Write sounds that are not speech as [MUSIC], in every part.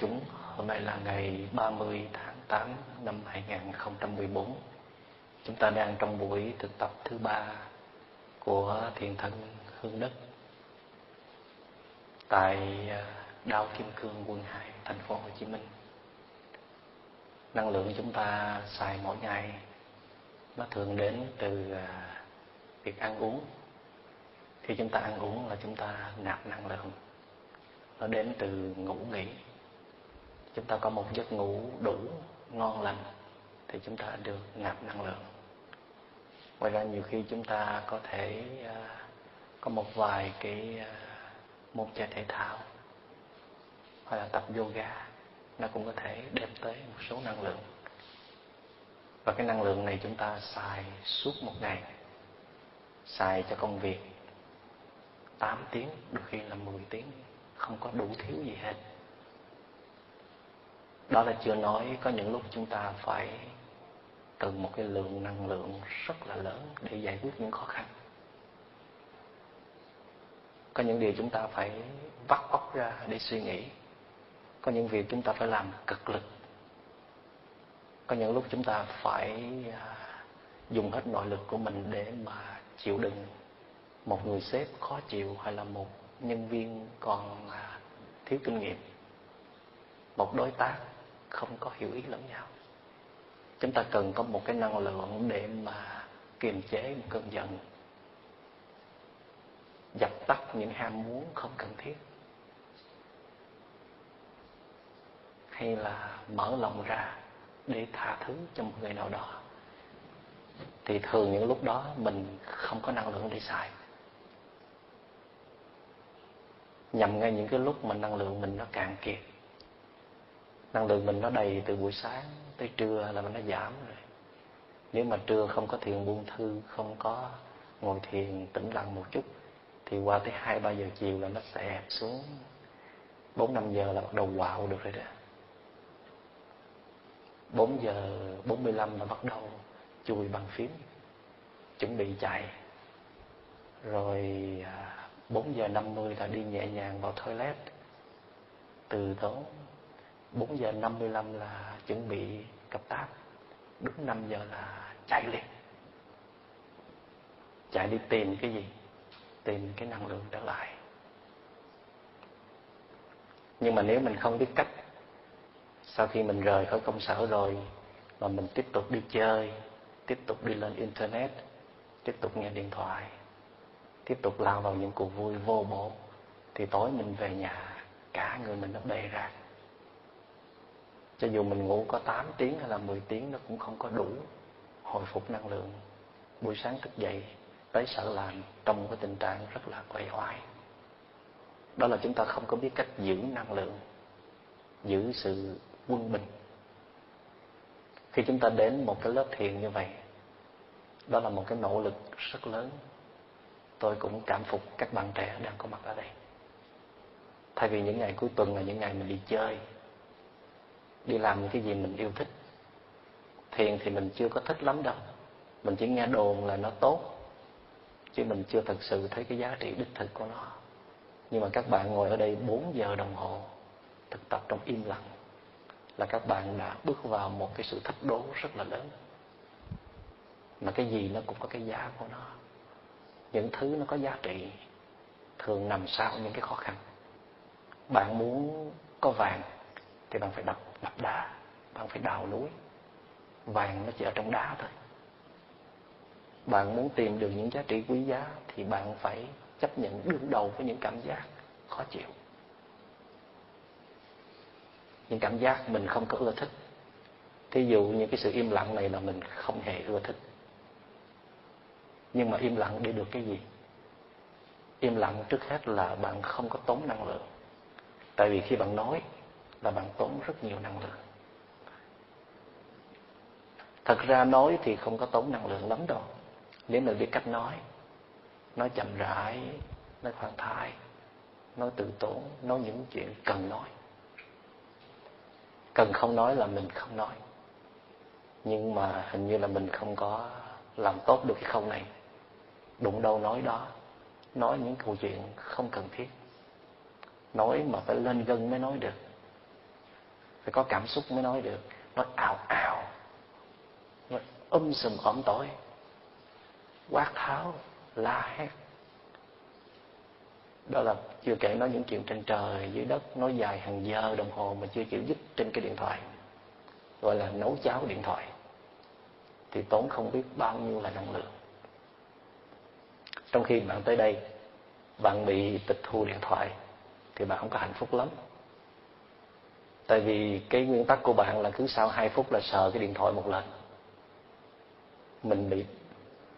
chúng, hôm nay là ngày 30 tháng 8 năm 2014. Chúng ta đang trong buổi thực tập thứ ba của Thiền Thân Hương Đất tại à, Đao Kim Cương, quận 2, thành phố Hồ Chí Minh. Năng lượng chúng ta xài mỗi ngày nó thường đến từ à, việc ăn uống. Khi chúng ta ăn uống là chúng ta nạp năng lượng nó đến từ ngủ nghỉ chúng ta có một giấc ngủ đủ ngon lành thì chúng ta được nạp năng lượng. Ngoài ra nhiều khi chúng ta có thể à, có một vài cái à, môn chơi thể thao hoặc là tập yoga, nó cũng có thể đem tới một số năng lượng. Và cái năng lượng này chúng ta xài suốt một ngày, xài cho công việc 8 tiếng, đôi khi là 10 tiếng, không có đủ thiếu gì hết đó là chưa nói có những lúc chúng ta phải cần một cái lượng năng lượng rất là lớn để giải quyết những khó khăn. Có những điều chúng ta phải vắt óc ra để suy nghĩ. Có những việc chúng ta phải làm cực lực. Có những lúc chúng ta phải à, dùng hết nội lực của mình để mà chịu đựng một người sếp khó chịu hay là một nhân viên còn à, thiếu kinh nghiệm, một đối tác không có hiểu ý lẫn nhau. Chúng ta cần có một cái năng lượng để mà kiềm chế một cơn giận, dập tắt những ham muốn không cần thiết, hay là mở lòng ra để tha thứ cho một người nào đó. Thì thường những lúc đó mình không có năng lượng để xài. Nhằm ngay những cái lúc mà năng lượng mình nó cạn kiệt năng lượng mình nó đầy từ buổi sáng tới trưa là mình nó giảm rồi. Nếu mà trưa không có thiền buông thư, không có ngồi thiền tĩnh lặng một chút, thì qua tới hai, ba giờ chiều là nó sẽ xuống. Bốn, năm giờ là bắt đầu quạo được rồi đó. Bốn giờ bốn mươi lăm là bắt đầu chùi bằng phím, chuẩn bị chạy. Rồi à, bốn giờ năm mươi là đi nhẹ nhàng vào toilet từ tốn 4 giờ 55 là chuẩn bị cặp tác, đúng 5 giờ là chạy liền. Chạy đi tìm cái gì? Tìm cái năng lượng trở lại. Nhưng mà nếu mình không biết cách sau khi mình rời khỏi công sở rồi mà mình tiếp tục đi chơi tiếp tục đi lên internet tiếp tục nghe điện thoại tiếp tục lao vào những cuộc vui vô bổ thì tối mình về nhà cả người mình nó bề ra cho dù mình ngủ có 8 tiếng hay là 10 tiếng nó cũng không có đủ hồi phục năng lượng. Buổi sáng thức dậy, tới sở làm, trong cái tình trạng rất là quậy hoài đó là chúng ta không có biết cách giữ năng lượng, giữ sự quân bình. Khi chúng ta đến một cái lớp thiền như vậy, đó là một cái nỗ lực rất lớn. Tôi cũng cảm phục các bạn trẻ đang có mặt ở đây. Thay vì những ngày cuối tuần là những ngày mình đi chơi đi làm những cái gì mình yêu thích. Thiền thì mình chưa có thích lắm đâu. Mình chỉ nghe đồn là nó tốt, chứ mình chưa thật sự thấy cái giá trị đích thực của nó. Nhưng mà các bạn ngồi ở đây 4 giờ đồng hồ thực tập trong im lặng là các bạn đã bước vào một cái sự thách đố rất là lớn. Mà cái gì nó cũng có cái giá của nó. Những thứ nó có giá trị thường nằm sau những cái khó khăn. Bạn muốn có vàng thì bạn phải đập đập đá bạn phải đào núi. Vàng nó chỉ ở trong đá thôi. Bạn muốn tìm được những giá trị quý giá thì bạn phải chấp nhận đương đầu với những cảm giác khó chịu. Những cảm giác mình không có ưa thích. Thí dụ như cái sự im lặng này là mình không hề ưa thích. Nhưng mà im lặng để được cái gì? Im lặng trước hết là bạn không có tốn năng lượng. Tại vì khi bạn nói là bạn tốn rất nhiều năng lượng. Thật ra nói thì không có tốn năng lượng lắm đâu. Nếu mình biết cách nói nói chậm rãi, nói khoan thai, nói tự tốn, nói những chuyện cần nói. Cần không nói là mình không nói. Nhưng mà hình như là mình không có làm tốt được cái khâu này. Đụng đâu nói đó, nói những câu chuyện không cần thiết. Nói mà phải lên gân mới nói được phải có cảm xúc mới nói được. Nói ào ào. Nói um sùm ẩm tối quát tháo, la hét. Đó là chưa kể nói những chuyện trên trời, dưới đất, nói dài hàng giờ đồng hồ mà chưa chịu dứt trên cái điện thoại. Gọi là nấu cháo điện thoại. Thì tốn không biết bao nhiêu là năng lượng. Trong khi bạn tới đây, bạn bị tịch thu điện thoại, thì bạn không có hạnh phúc lắm tại vì cái nguyên tắc của bạn là cứ sau hai phút là sờ cái điện thoại một lần. Mình bị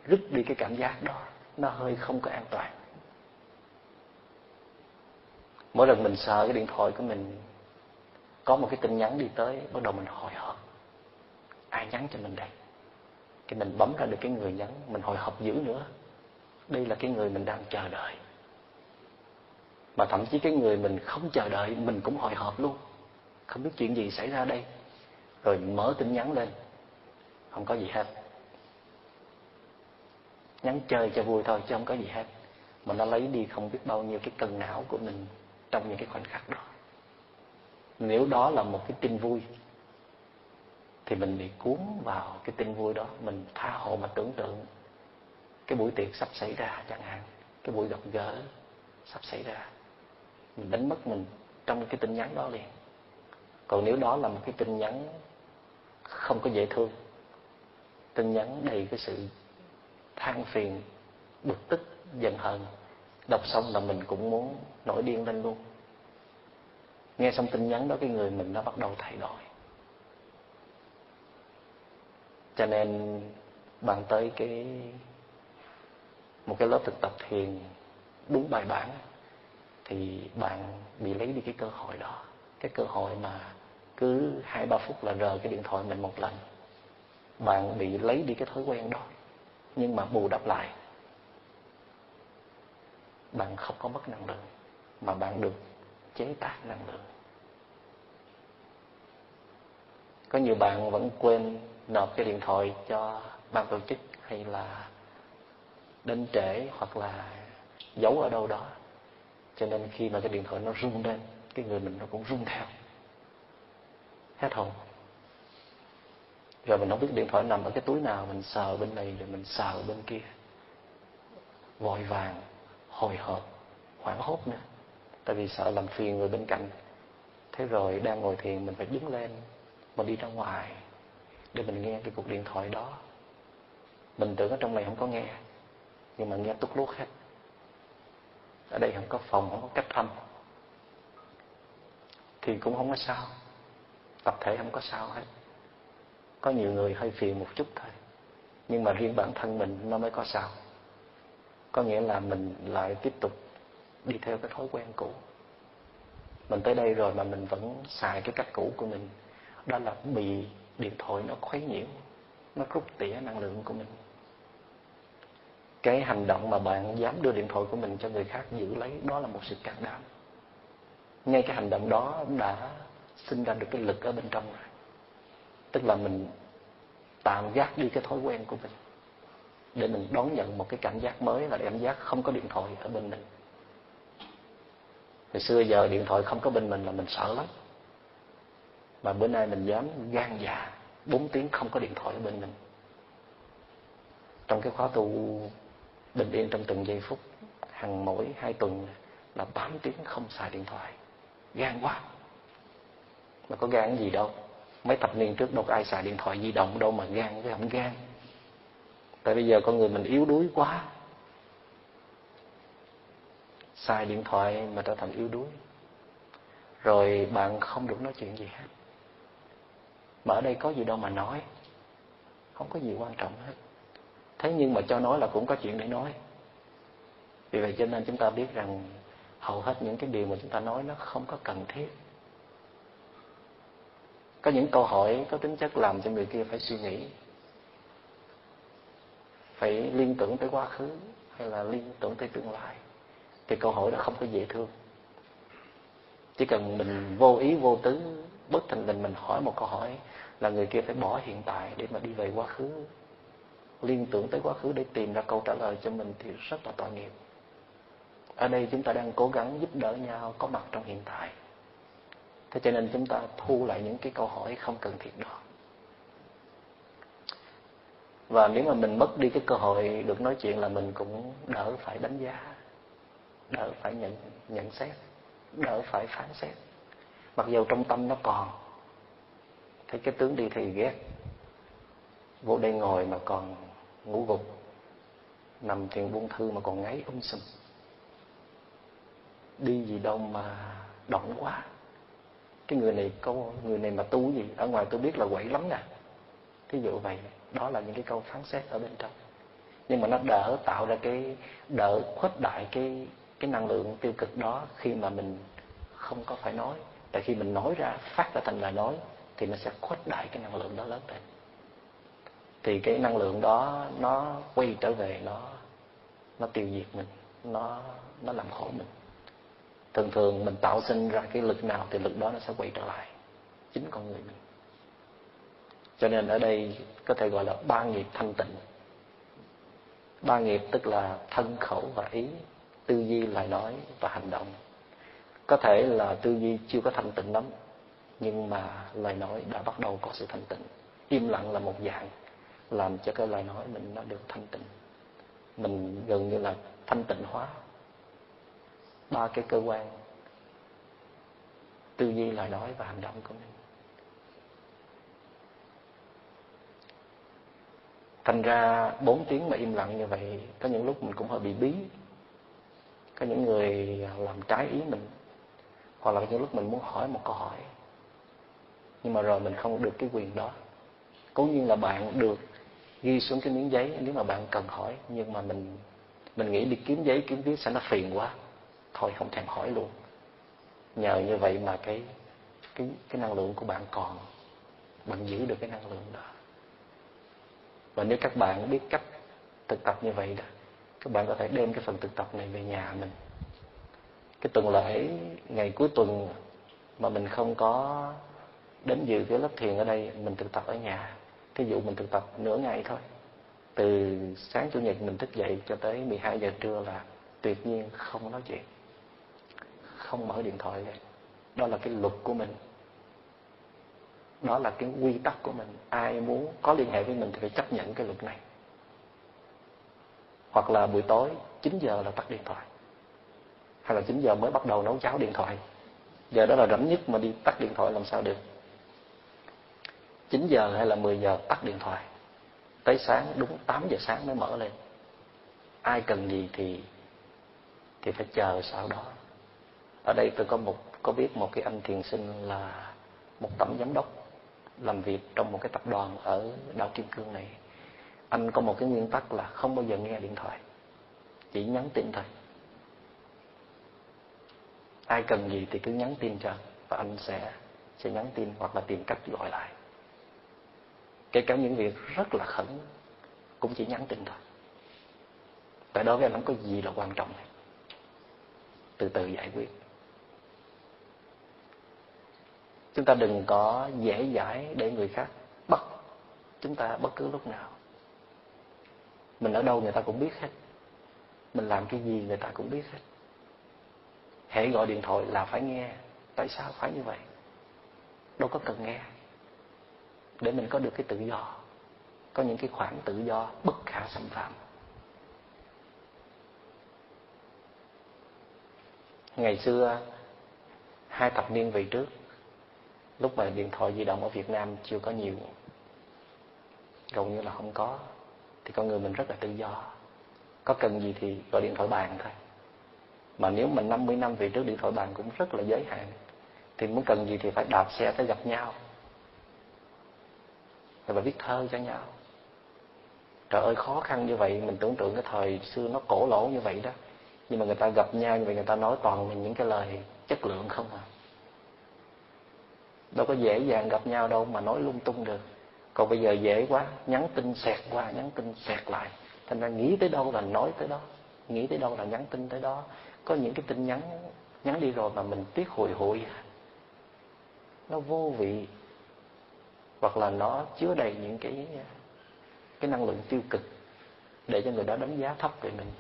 rứt đi cái cảm giác đó. Nó hơi không có an toàn. Mỗi lần mình sờ cái điện thoại của mình, có một cái tin nhắn đi tới, bắt đầu mình hồi hộp. Ai nhắn cho mình đây? Cái mình bấm ra được cái người nhắn, mình hồi hộp dữ nữa. Đây là cái người mình đang chờ đợi. Mà thậm chí cái người mình không chờ đợi, mình cũng hồi hộp luôn không biết chuyện gì xảy ra đây. Rồi mở tin nhắn lên. Không có gì hết. Nhắn chơi cho vui thôi, chứ không có gì hết. Mà nó lấy đi không biết bao nhiêu cái cân não của mình trong những cái khoảnh khắc đó. Nếu đó là một cái tin vui, thì mình bị cuốn vào cái tin vui đó. Mình tha hồ mà tưởng tượng cái buổi tiệc sắp xảy ra, chẳng hạn. Cái buổi gặp gỡ sắp xảy ra. Mình đánh mất mình trong cái tin nhắn đó liền còn nếu đó là một cái tin nhắn không có dễ thương, tin nhắn đầy cái sự than phiền, bực tức, giận hờn, đọc xong là mình cũng muốn nổi điên lên luôn. Nghe xong tin nhắn đó, cái người mình nó bắt đầu thay đổi. Cho nên bạn tới cái, một cái lớp thực tập thiền đúng bài bản, thì bạn bị lấy đi cái cơ hội đó. Cái cơ hội mà cứ hai, ba phút là rờ cái điện thoại mình một lần. Bạn bị lấy đi cái thói quen đó, nhưng mà bù đắp lại. Bạn không có mất năng lượng, mà bạn được chế tác năng lượng. Có nhiều bạn vẫn quên nộp cái điện thoại cho ban tổ chức hay là đến trễ hoặc là giấu ở đâu đó. Cho nên khi mà cái điện thoại nó rung lên, cái người mình nó cũng rung theo hết hồn rồi mình không biết điện thoại nằm ở cái túi nào, mình sờ bên này rồi mình sờ bên kia. Vội vàng, hồi hộp, hoảng hốt nữa. Tại vì sợ làm phiền người bên cạnh. Thế rồi đang ngồi thiền mình phải đứng lên, mình đi ra ngoài để mình nghe cái cuộc điện thoại đó. Mình tưởng ở trong này không có nghe, nhưng mà nghe tút lút hết. Ở đây không có phòng, không có cách âm. Thì cũng không có sao tập thể không có sao hết. Có nhiều người hơi phiền một chút thôi. Nhưng mà riêng bản thân mình nó mới có sao. Có nghĩa là mình lại tiếp tục đi theo cái thói quen cũ. Mình tới đây rồi mà mình vẫn xài cái cách cũ của mình, đó là bị điện thoại nó khuấy nhiễu, nó rút tỉa năng lượng của mình. Cái hành động mà bạn dám đưa điện thoại của mình cho người khác giữ lấy, đó là một sự can đảm. Ngay cái hành động đó đã sinh ra được cái lực ở bên trong rồi. Tức là mình tạm gác đi cái thói quen của mình để mình đón nhận một cái cảm giác mới là cảm giác không có điện thoại ở bên mình. Hồi xưa giờ điện thoại không có bên mình là mình sợ lắm. Mà bữa nay mình dám gan dạ bốn tiếng không có điện thoại ở bên mình. Trong cái khóa tu bình yên trong từng giây phút hàng mỗi hai tuần là tám tiếng không xài điện thoại. Gan quá mà có gan gì đâu. Mấy thập niên trước đâu có ai xài điện thoại di động đâu mà gan cái không gan. Tại bây giờ con người mình yếu đuối quá. Xài điện thoại mà trở thành yếu đuối. Rồi bạn không được nói chuyện gì hết. Mà ở đây có gì đâu mà nói. Không có gì quan trọng hết. Thế nhưng mà cho nói là cũng có chuyện để nói. Vì vậy cho nên chúng ta biết rằng hầu hết những cái điều mà chúng ta nói nó không có cần thiết có những câu hỏi có tính chất làm cho người kia phải suy nghĩ, phải liên tưởng tới quá khứ hay là liên tưởng tới tương lai. Thì câu hỏi đó không có dễ thương. Chỉ cần mình vô ý, vô tứ bất thành tình mình hỏi một câu hỏi là người kia phải bỏ hiện tại để mà đi về quá khứ. Liên tưởng tới quá khứ để tìm ra câu trả lời cho mình thì rất là tội nghiệp. Ở đây chúng ta đang cố gắng giúp đỡ nhau có mặt trong hiện tại thế cho nên chúng ta thu lại những cái câu hỏi không cần thiết đó. Và nếu mà mình mất đi cái cơ hội được nói chuyện là mình cũng đỡ phải đánh giá, đỡ phải nhận nhận xét, đỡ phải phán xét. Mặc dù trong tâm nó còn, thấy cái tướng đi thì ghét, vô đây ngồi mà còn ngủ gục, nằm thiền buông thư mà còn ngáy um sùm. Đi gì đâu mà động quá cái người này câu người này mà tu gì, ở ngoài tôi biết là quậy lắm nè. Thí dụ vậy, đó là những cái câu phán xét ở bên trong. Nhưng mà nó đỡ tạo ra cái, đỡ khuếch đại cái cái năng lượng tiêu cực đó khi mà mình không có phải nói. Tại khi mình nói ra, phát ra thành lời nói, thì nó sẽ khuếch đại cái năng lượng đó lớn lên. Thì cái năng lượng đó, nó quay trở về, nó nó tiêu diệt mình, nó nó làm khổ mình thường thường mình tạo sinh ra cái lực nào thì lực đó nó sẽ quay trở lại. Chính con người mình. Cho nên ở đây có thể gọi là ba nghiệp thanh tịnh. Ba nghiệp tức là thân khẩu và ý, tư duy lời nói và hành động. Có thể là tư duy chưa có thanh tịnh lắm, nhưng mà lời nói đã bắt đầu có sự thanh tịnh. Im lặng là một dạng, làm cho cái lời nói mình nó được thanh tịnh. Mình gần như là thanh tịnh hóa ba cái cơ quan. Tư duy lời nói và hành động của mình. Thành ra bốn tiếng mà im lặng như vậy, có những lúc mình cũng hơi bị bí. Có những người làm trái ý mình, hoặc là những lúc mình muốn hỏi một câu hỏi, nhưng mà rồi mình không được cái quyền đó. Cố nhiên là bạn được ghi xuống cái miếng giấy, nếu mà bạn cần hỏi, nhưng mà mình mình nghĩ đi kiếm giấy, kiếm viết sẽ nó phiền quá thôi, không thèm hỏi luôn. Nhờ như vậy mà cái cái cái năng lượng của bạn còn. Bạn giữ được cái năng lượng đó. Và nếu các bạn biết cách thực tập như vậy đó, các bạn có thể đem cái phần thực tập này về nhà mình. Cái tuần lễ ngày cuối tuần mà mình không có đến dự cái lớp thiền ở đây, mình thực tập ở nhà. Thí dụ mình thực tập nửa ngày thôi. Từ sáng chủ nhật mình thức dậy cho tới 12 giờ trưa là tuyệt nhiên không nói chuyện không mở điện thoại lên. Đó là cái luật của mình. Đó là cái quy tắc của mình. Ai muốn có liên hệ với mình thì phải chấp nhận cái luật này. Hoặc là buổi tối 9 giờ là tắt điện thoại. Hay là 9 giờ mới bắt đầu nấu cháo điện thoại. Giờ đó là rảnh nhất mà đi tắt điện thoại làm sao được. 9 giờ hay là 10 giờ tắt điện thoại. Tới sáng, đúng 8 giờ sáng mới mở lên. Ai cần gì thì thì phải chờ sau đó ở đây tôi có một, có biết một cái anh thiền sinh là một tổng giám đốc làm việc trong một cái tập đoàn ở đảo Kim Cương này. Anh có một cái nguyên tắc là không bao giờ nghe điện thoại, chỉ nhắn tin thôi. Ai cần gì thì cứ nhắn tin cho, và anh sẽ sẽ nhắn tin hoặc là tìm cách gọi lại. Kể cả những việc rất là khẩn, cũng chỉ nhắn tin thôi. Tại đó với anh không có gì là quan trọng này. Từ từ giải quyết. Chúng ta đừng có dễ dãi để người khác bắt chúng ta bất cứ lúc nào. Mình ở đâu người ta cũng biết hết. Mình làm cái gì người ta cũng biết hết. Hễ gọi điện thoại là phải nghe. Tại sao phải như vậy? Đâu có cần nghe. Để mình có được cái tự do. Có những cái khoảng tự do bất khả xâm phạm. Ngày xưa, hai thập niên về trước lúc mà điện thoại di động ở Việt Nam chưa có nhiều, gần như là không có, thì con người mình rất là tự do. Có cần gì thì gọi điện thoại bàn thôi. Mà nếu mình 50 năm về trước điện thoại bàn cũng rất là giới hạn, thì muốn cần gì thì phải đạp xe tới gặp nhau. Rồi viết thơ cho nhau. Trời ơi, khó khăn như vậy, mình tưởng tượng cái thời xưa nó cổ lỗ như vậy đó. Nhưng mà người ta gặp nhau như vậy, người ta nói toàn là những cái lời chất lượng không à đâu có dễ dàng gặp nhau đâu mà nói lung tung được. Còn bây giờ dễ quá, nhắn tin xẹt qua, nhắn tin xẹt lại. Thành ra nghĩ tới đâu là nói tới đó. Nghĩ tới đâu là nhắn tin tới đó. Có những cái tin nhắn nhắn đi rồi mà mình tiếc hồi hụi. Nó vô vị. Hoặc là nó chứa đầy những cái cái năng lượng tiêu cực để cho người đó đánh giá thấp về mình.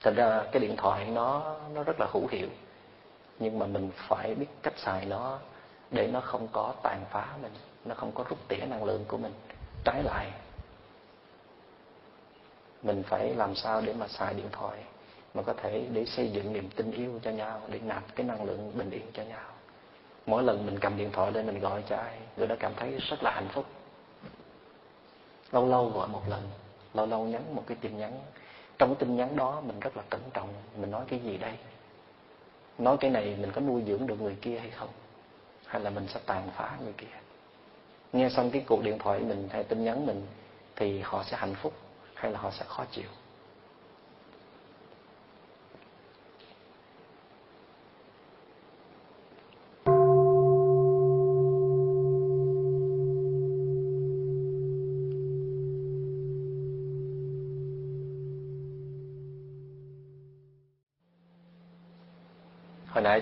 Thành ra cái điện thoại nó nó rất là hữu hiệu nhưng mà mình phải biết cách xài nó để nó không có tàn phá mình, nó không có rút tỉa năng lượng của mình trái lại. Mình phải làm sao để mà xài điện thoại mà có thể để xây dựng niềm tin yêu cho nhau, để nạp cái năng lượng bình yên cho nhau. Mỗi lần mình cầm điện thoại lên mình gọi cho ai, người đó cảm thấy rất là hạnh phúc. Lâu lâu gọi một lần, lâu lâu nhắn một cái tin nhắn. Trong cái tin nhắn đó mình rất là cẩn trọng, mình nói cái gì đây? Nói cái này mình có nuôi dưỡng được người kia hay không? Hay là mình sẽ tàn phá người kia? Nghe xong cái cuộc điện thoại mình hay tin nhắn mình thì họ sẽ hạnh phúc hay là họ sẽ khó chịu?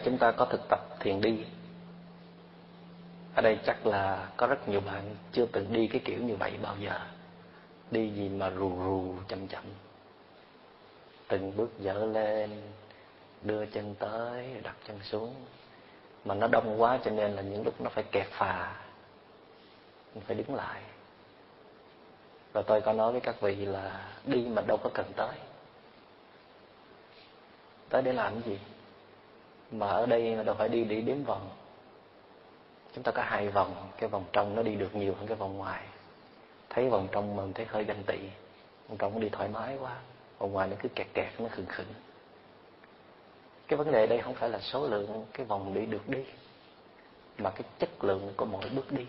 Chúng ta có thực tập thiền đi. Ở đây chắc là có rất nhiều bạn chưa từng đi cái kiểu như vậy bao giờ. Đi gì mà rù rù, chậm chậm. Từng bước dở lên, đưa chân tới, đặt chân xuống. Mà nó đông quá cho nên là những lúc nó phải kẹt phà mình phải đứng lại. Và tôi có nói với các vị là đi mà đâu có cần tới. Tới để làm cái gì? Mà ở đây đâu phải đi để đếm vòng. Chúng ta có hai vòng, cái vòng trong nó đi được nhiều hơn cái vòng ngoài. Thấy vòng trong mình thấy hơi ganh tị. Vòng trong nó đi thoải mái quá, vòng ngoài nó cứ kẹt kẹt, nó khừng khừng. Cái vấn đề đây không phải là số lượng cái vòng đi được đi, mà cái chất lượng của mỗi bước đi.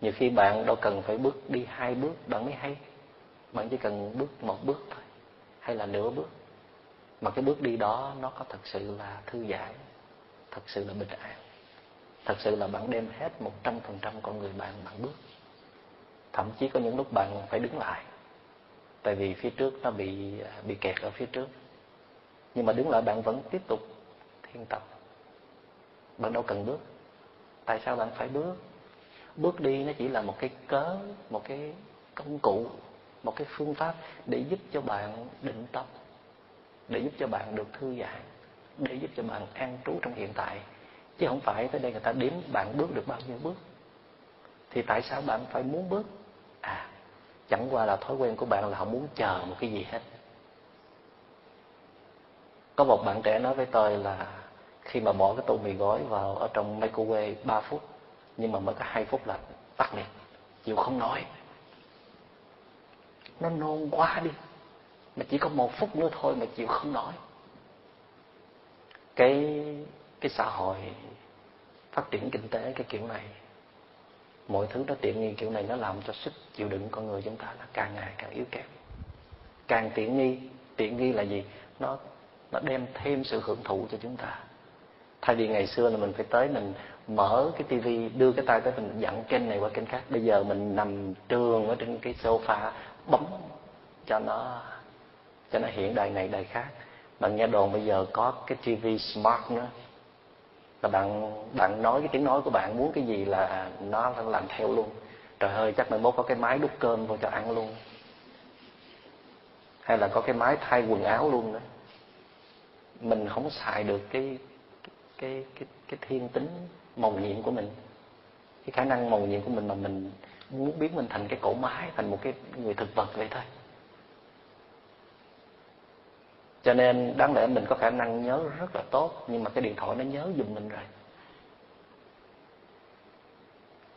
Nhiều khi bạn đâu cần phải bước đi hai bước, bạn mới hay. Bạn chỉ cần bước một bước thôi, hay là nửa bước mà cái bước đi đó nó có thật sự là thư giãn, thật sự là bình an, thật sự là bạn đem hết một trăm phần trăm con người bạn bạn bước. Thậm chí có những lúc bạn phải đứng lại, tại vì phía trước nó bị bị kẹt ở phía trước. Nhưng mà đứng lại bạn vẫn tiếp tục thiền tập. Bạn đâu cần bước. Tại sao bạn phải bước? Bước đi nó chỉ là một cái cớ, một cái công cụ, một cái phương pháp để giúp cho bạn định tâm để giúp cho bạn được thư giãn, để giúp cho bạn an trú trong hiện tại. Chứ không phải tới đây người ta đếm bạn bước được bao nhiêu bước. Thì tại sao bạn phải muốn bước? À chẳng qua là thói quen của bạn là không muốn chờ một cái gì hết. Có một bạn trẻ nói với tôi là khi mà bỏ cái tô mì gói vào ở trong microwave 3 phút, nhưng mà mới có hai phút là tắt liền chịu không nói nó nôn quá đi mà chỉ có một phút nữa thôi mà chịu không nói cái cái xã hội phát triển kinh tế cái kiểu này, mọi thứ nó tiện nghi kiểu này nó làm cho sức chịu đựng con người chúng ta là càng ngày càng yếu kém. Càng tiện nghi tiện nghi là gì? Nó nó đem thêm sự hưởng thụ cho chúng ta. Thay vì ngày xưa là mình phải tới mình mở cái tivi đưa cái tay tới mình dặn kênh này qua kênh khác. Bây giờ mình nằm trường ở trên cái sofa bấm cho nó cho nó hiện đời này đời khác. Bạn nghe đồn bây giờ có cái TV smart nữa. Là bạn bạn nói cái tiếng nói của bạn muốn cái gì là nó làm theo luôn. Trời ơi, chắc mai mốt có cái máy đút cơm vô cho ăn luôn. Hay là có cái máy thay quần áo luôn nữa. Mình không xài được cái cái cái cái thiên tính màu nhiệm của mình. Cái khả năng màu nhiệm của mình mà mình muốn biến mình thành cái cổ máy, thành một cái người thực vật vậy thôi cho nên đáng lẽ mình có khả năng nhớ rất là tốt, nhưng mà cái điện thoại nó nhớ giùm mình rồi.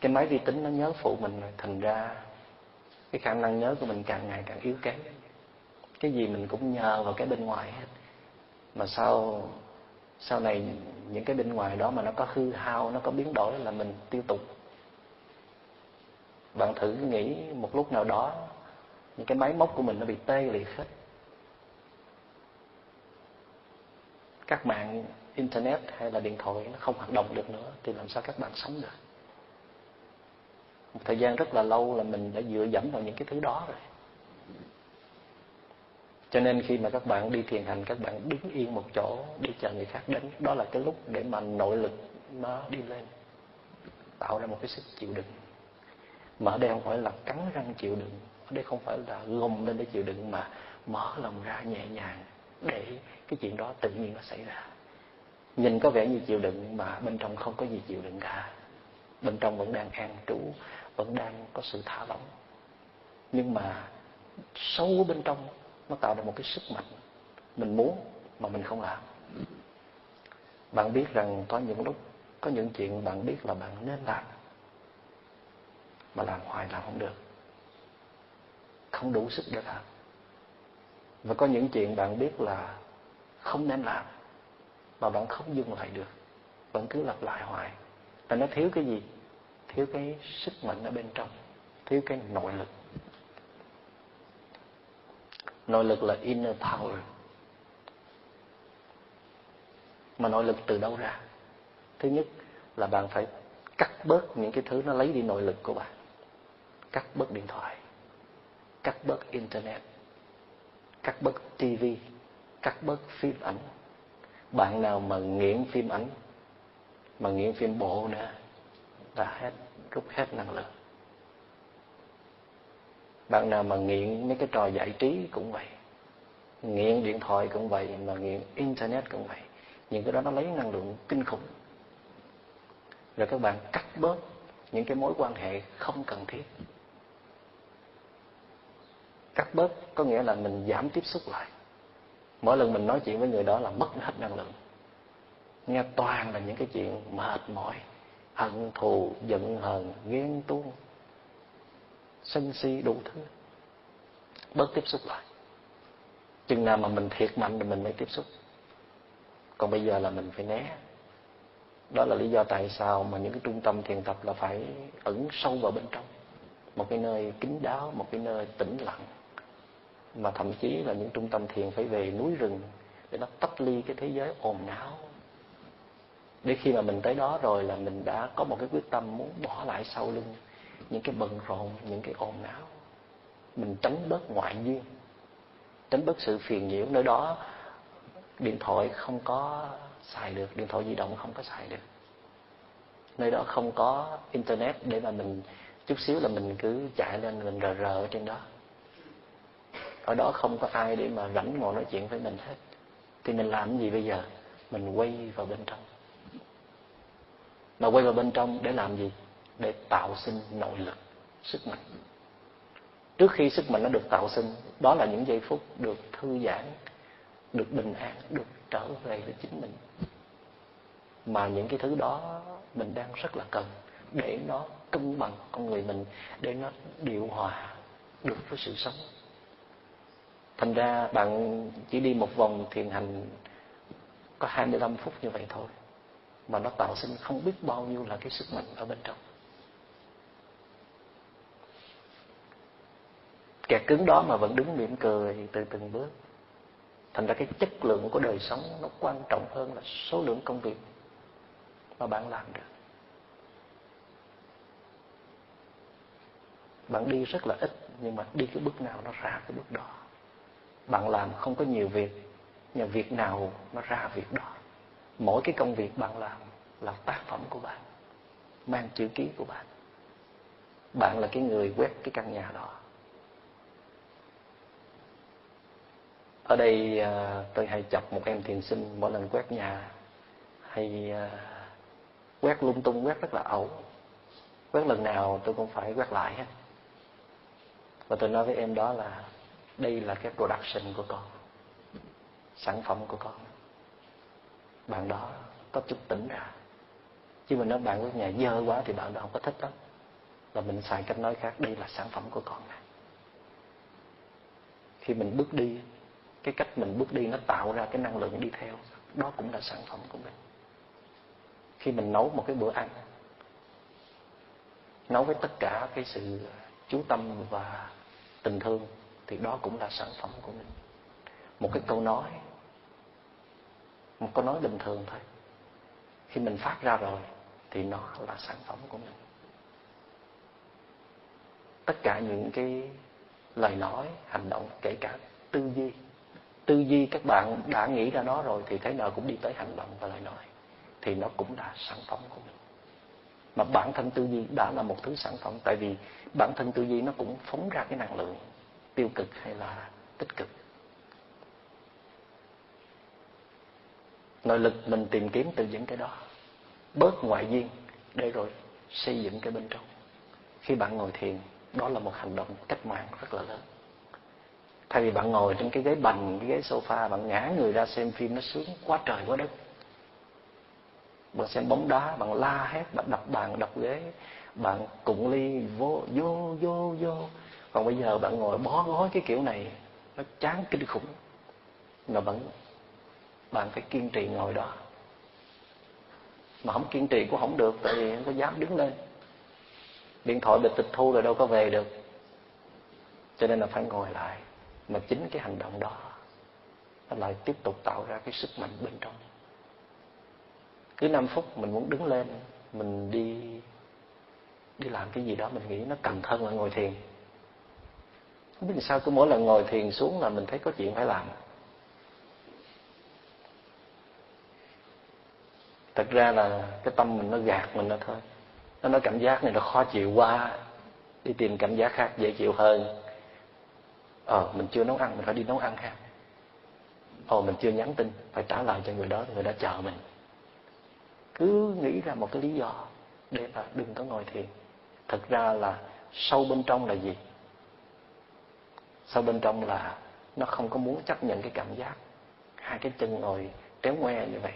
Cái máy vi tính nó nhớ phụ mình rồi, thành ra cái khả năng nhớ của mình càng ngày càng yếu kém. Cái gì mình cũng nhờ vào cái bên ngoài hết. Mà sau sau này những cái bên ngoài đó mà nó có hư hao, nó có biến đổi là mình tiêu tục bạn thử nghĩ một lúc nào đó, những cái máy móc của mình nó bị tê liệt hết. Các mạng internet hay là điện thoại nó không hoạt động được nữa, thì làm sao các bạn sống được? Một thời gian rất là lâu là mình đã dựa dẫm vào những cái thứ đó rồi. Cho nên khi mà các bạn đi thiền hành, các bạn đứng yên một chỗ đi chờ người khác đến, đó là cái lúc để mà nội lực nó đi lên, tạo ra một cái sức chịu đựng. Mà ở đây không phải là cắn răng chịu đựng, ở đây không phải là gồng lên để chịu đựng, mà mở lòng ra nhẹ nhàng để cái chuyện đó tự nhiên nó xảy ra. Nhìn có vẻ như chịu đựng mà bên trong không có gì chịu đựng cả. Bên trong vẫn đang an trú, vẫn đang có sự thả lỏng. Nhưng mà sâu bên trong nó tạo ra một cái sức mạnh mình muốn mà mình không làm. Bạn biết rằng có những lúc, có những chuyện bạn biết là bạn nên làm, mà làm hoài làm không được. Không đủ sức để làm và có những chuyện bạn biết là không nên làm, mà bạn không dừng lại được, vẫn cứ lặp lại hoài. Là nó thiếu cái gì? Thiếu cái sức mạnh ở bên trong, thiếu cái nội lực. Nội lực là inner power. Mà nội lực từ đâu ra? Thứ nhất là bạn phải cắt bớt những cái thứ nó lấy đi nội lực của bạn. Cắt bớt điện thoại. Cắt bớt internet cắt bớt tivi cắt bớt phim ảnh. Bạn nào mà nghiện phim ảnh, mà nghiện phim bộ nữa là hết, rút hết năng lượng bạn nào mà nghiện mấy cái trò giải trí cũng vậy, nghiện điện thoại cũng vậy, mà nghiện internet cũng vậy, những cái đó nó lấy năng lượng kinh khủng. Rồi các bạn cắt bớt những cái mối quan hệ không cần thiết cắt bớt, có nghĩa là mình giảm tiếp xúc lại. Mỗi lần mình nói chuyện với người đó là mất hết năng lượng. Nghe toàn là những cái chuyện mệt mỏi, hận thù, giận hờn, ghen tuông, sân si đủ thứ. Bớt tiếp xúc lại. Chừng nào mà mình thiệt mạnh thì mình mới tiếp xúc. Còn bây giờ là mình phải né. Đó là lý do tại sao mà những cái trung tâm thiền tập là phải ẩn sâu vào bên trong. Một cái nơi kín đáo, một cái nơi tĩnh lặng mà thậm chí là những trung tâm thiền phải về núi rừng để nó tách ly cái thế giới ồn ào. Để khi mà mình tới đó rồi là mình đã có một cái quyết tâm muốn bỏ lại sau lưng những cái bận rộn, những cái ồn ào. Mình tránh bớt ngoại duyên, tránh bớt sự phiền nhiễu. Nơi đó điện thoại không có xài được, điện thoại di động không có xài được. Nơi đó không có internet để mà mình chút xíu là mình cứ chạy lên, mình rờ rờ ở trên đó ở đó không có ai để mà rảnh ngồi nói chuyện với mình hết. Thì mình làm gì bây giờ? Mình quay vào bên trong. Mà quay vào bên trong để làm gì? Để tạo sinh nội lực, sức mạnh. Trước khi sức mạnh nó được tạo sinh, đó là những giây phút được thư giãn, được bình an, được trở về với chính mình. Mà những cái thứ đó mình đang rất là cần để nó cân bằng con người mình, để nó điều hòa được với sự sống thành ra bạn chỉ đi một vòng thiền hành có 25 phút như vậy thôi, mà nó tạo sinh không biết bao nhiêu là cái sức mạnh ở bên trong. Kẻ cứng đó mà vẫn đứng mỉm cười từ từng bước, thành ra cái chất lượng của đời sống nó quan trọng hơn là số lượng công việc mà bạn làm được. Bạn đi rất là ít, nhưng mà đi cái bước nào nó ra cái bước đó bạn làm không có nhiều việc nhưng việc nào nó ra việc đó. Mỗi cái công việc bạn làm là tác phẩm của bạn, mang chữ ký của bạn. Bạn là cái người quét cái căn nhà đó. Ở đây à, tôi hay chọc một em thiền sinh mỗi lần quét nhà, hay à, quét lung tung, quét rất là ẩu. Quét lần nào tôi cũng phải quét lại hết. Và tôi nói với em đó là đây là cái production của con. Sản phẩm của con. Bạn đó có chút tỉnh ra. Chứ mình nói bạn có nhà dơ quá thì bạn đó không có thích lắm. Là mình xài cách nói khác, đây là sản phẩm của con này. Khi mình bước đi, cái cách mình bước đi nó tạo ra cái năng lượng đi theo. Đó cũng là sản phẩm của mình. Khi mình nấu một cái bữa ăn, nấu với tất cả cái sự chú tâm và tình thương thì đó cũng là sản phẩm của mình. Một cái câu nói, một câu nói bình thường thôi. Khi mình phát ra rồi, thì nó là sản phẩm của mình. Tất cả những cái lời nói, hành động, kể cả tư duy tư duy các bạn đã nghĩ ra nó rồi thì thế nào cũng đi tới hành động và lời nói, thì nó cũng là sản phẩm của mình. Mà bản thân tư duy đã là một thứ sản phẩm, tại vì bản thân tư duy nó cũng phóng ra cái năng lượng tiêu cực hay là tích cực. Nội lực mình tìm kiếm từ những cái đó. Bớt ngoại duyên để rồi xây dựng cái bên trong. Khi bạn ngồi thiền, đó là một hành động cách mạng rất là lớn. Thay vì bạn ngồi trên cái ghế bành, cái ghế sofa, bạn ngã người ra xem phim nó sướng quá trời quá đất. Bạn xem bóng đá, bạn la hét, bạn đập bàn, đập ghế, bạn cụng ly, vô vô vô vô còn bây giờ bạn ngồi bó gói cái kiểu này, nó chán kinh khủng. Mà bạn bạn phải kiên trì ngồi đó. Mà không kiên trì cũng không được, tại vì không có dám đứng lên. Điện thoại bị tịch thu rồi đâu có về được. Cho nên là phải ngồi lại. Mà chính cái hành động đó, nó lại tiếp tục tạo ra cái sức mạnh bên trong. Cứ 5 phút mình muốn đứng lên, mình đi đi làm cái gì đó mình nghĩ nó cần thân là ngồi thiền không biết sao, cứ mỗi lần ngồi thiền xuống là mình thấy có chuyện phải làm. Thật ra là cái tâm mình nó gạt mình nó thôi. Nó nói cảm giác này nó khó chịu quá. Đi tìm cảm giác khác dễ chịu hơn. Ờ mình chưa nấu ăn, mình phải đi nấu ăn ha ồ ờ, mình chưa nhắn tin, phải trả lời cho người đó, người đã chờ mình. Cứ nghĩ ra một cái lý do để mà đừng có ngồi thiền. Thật ra là sâu bên trong là gì? Sâu bên trong là nó không có muốn chấp nhận cái cảm giác? Hai cái chân ngồi tréo ngoe như vậy,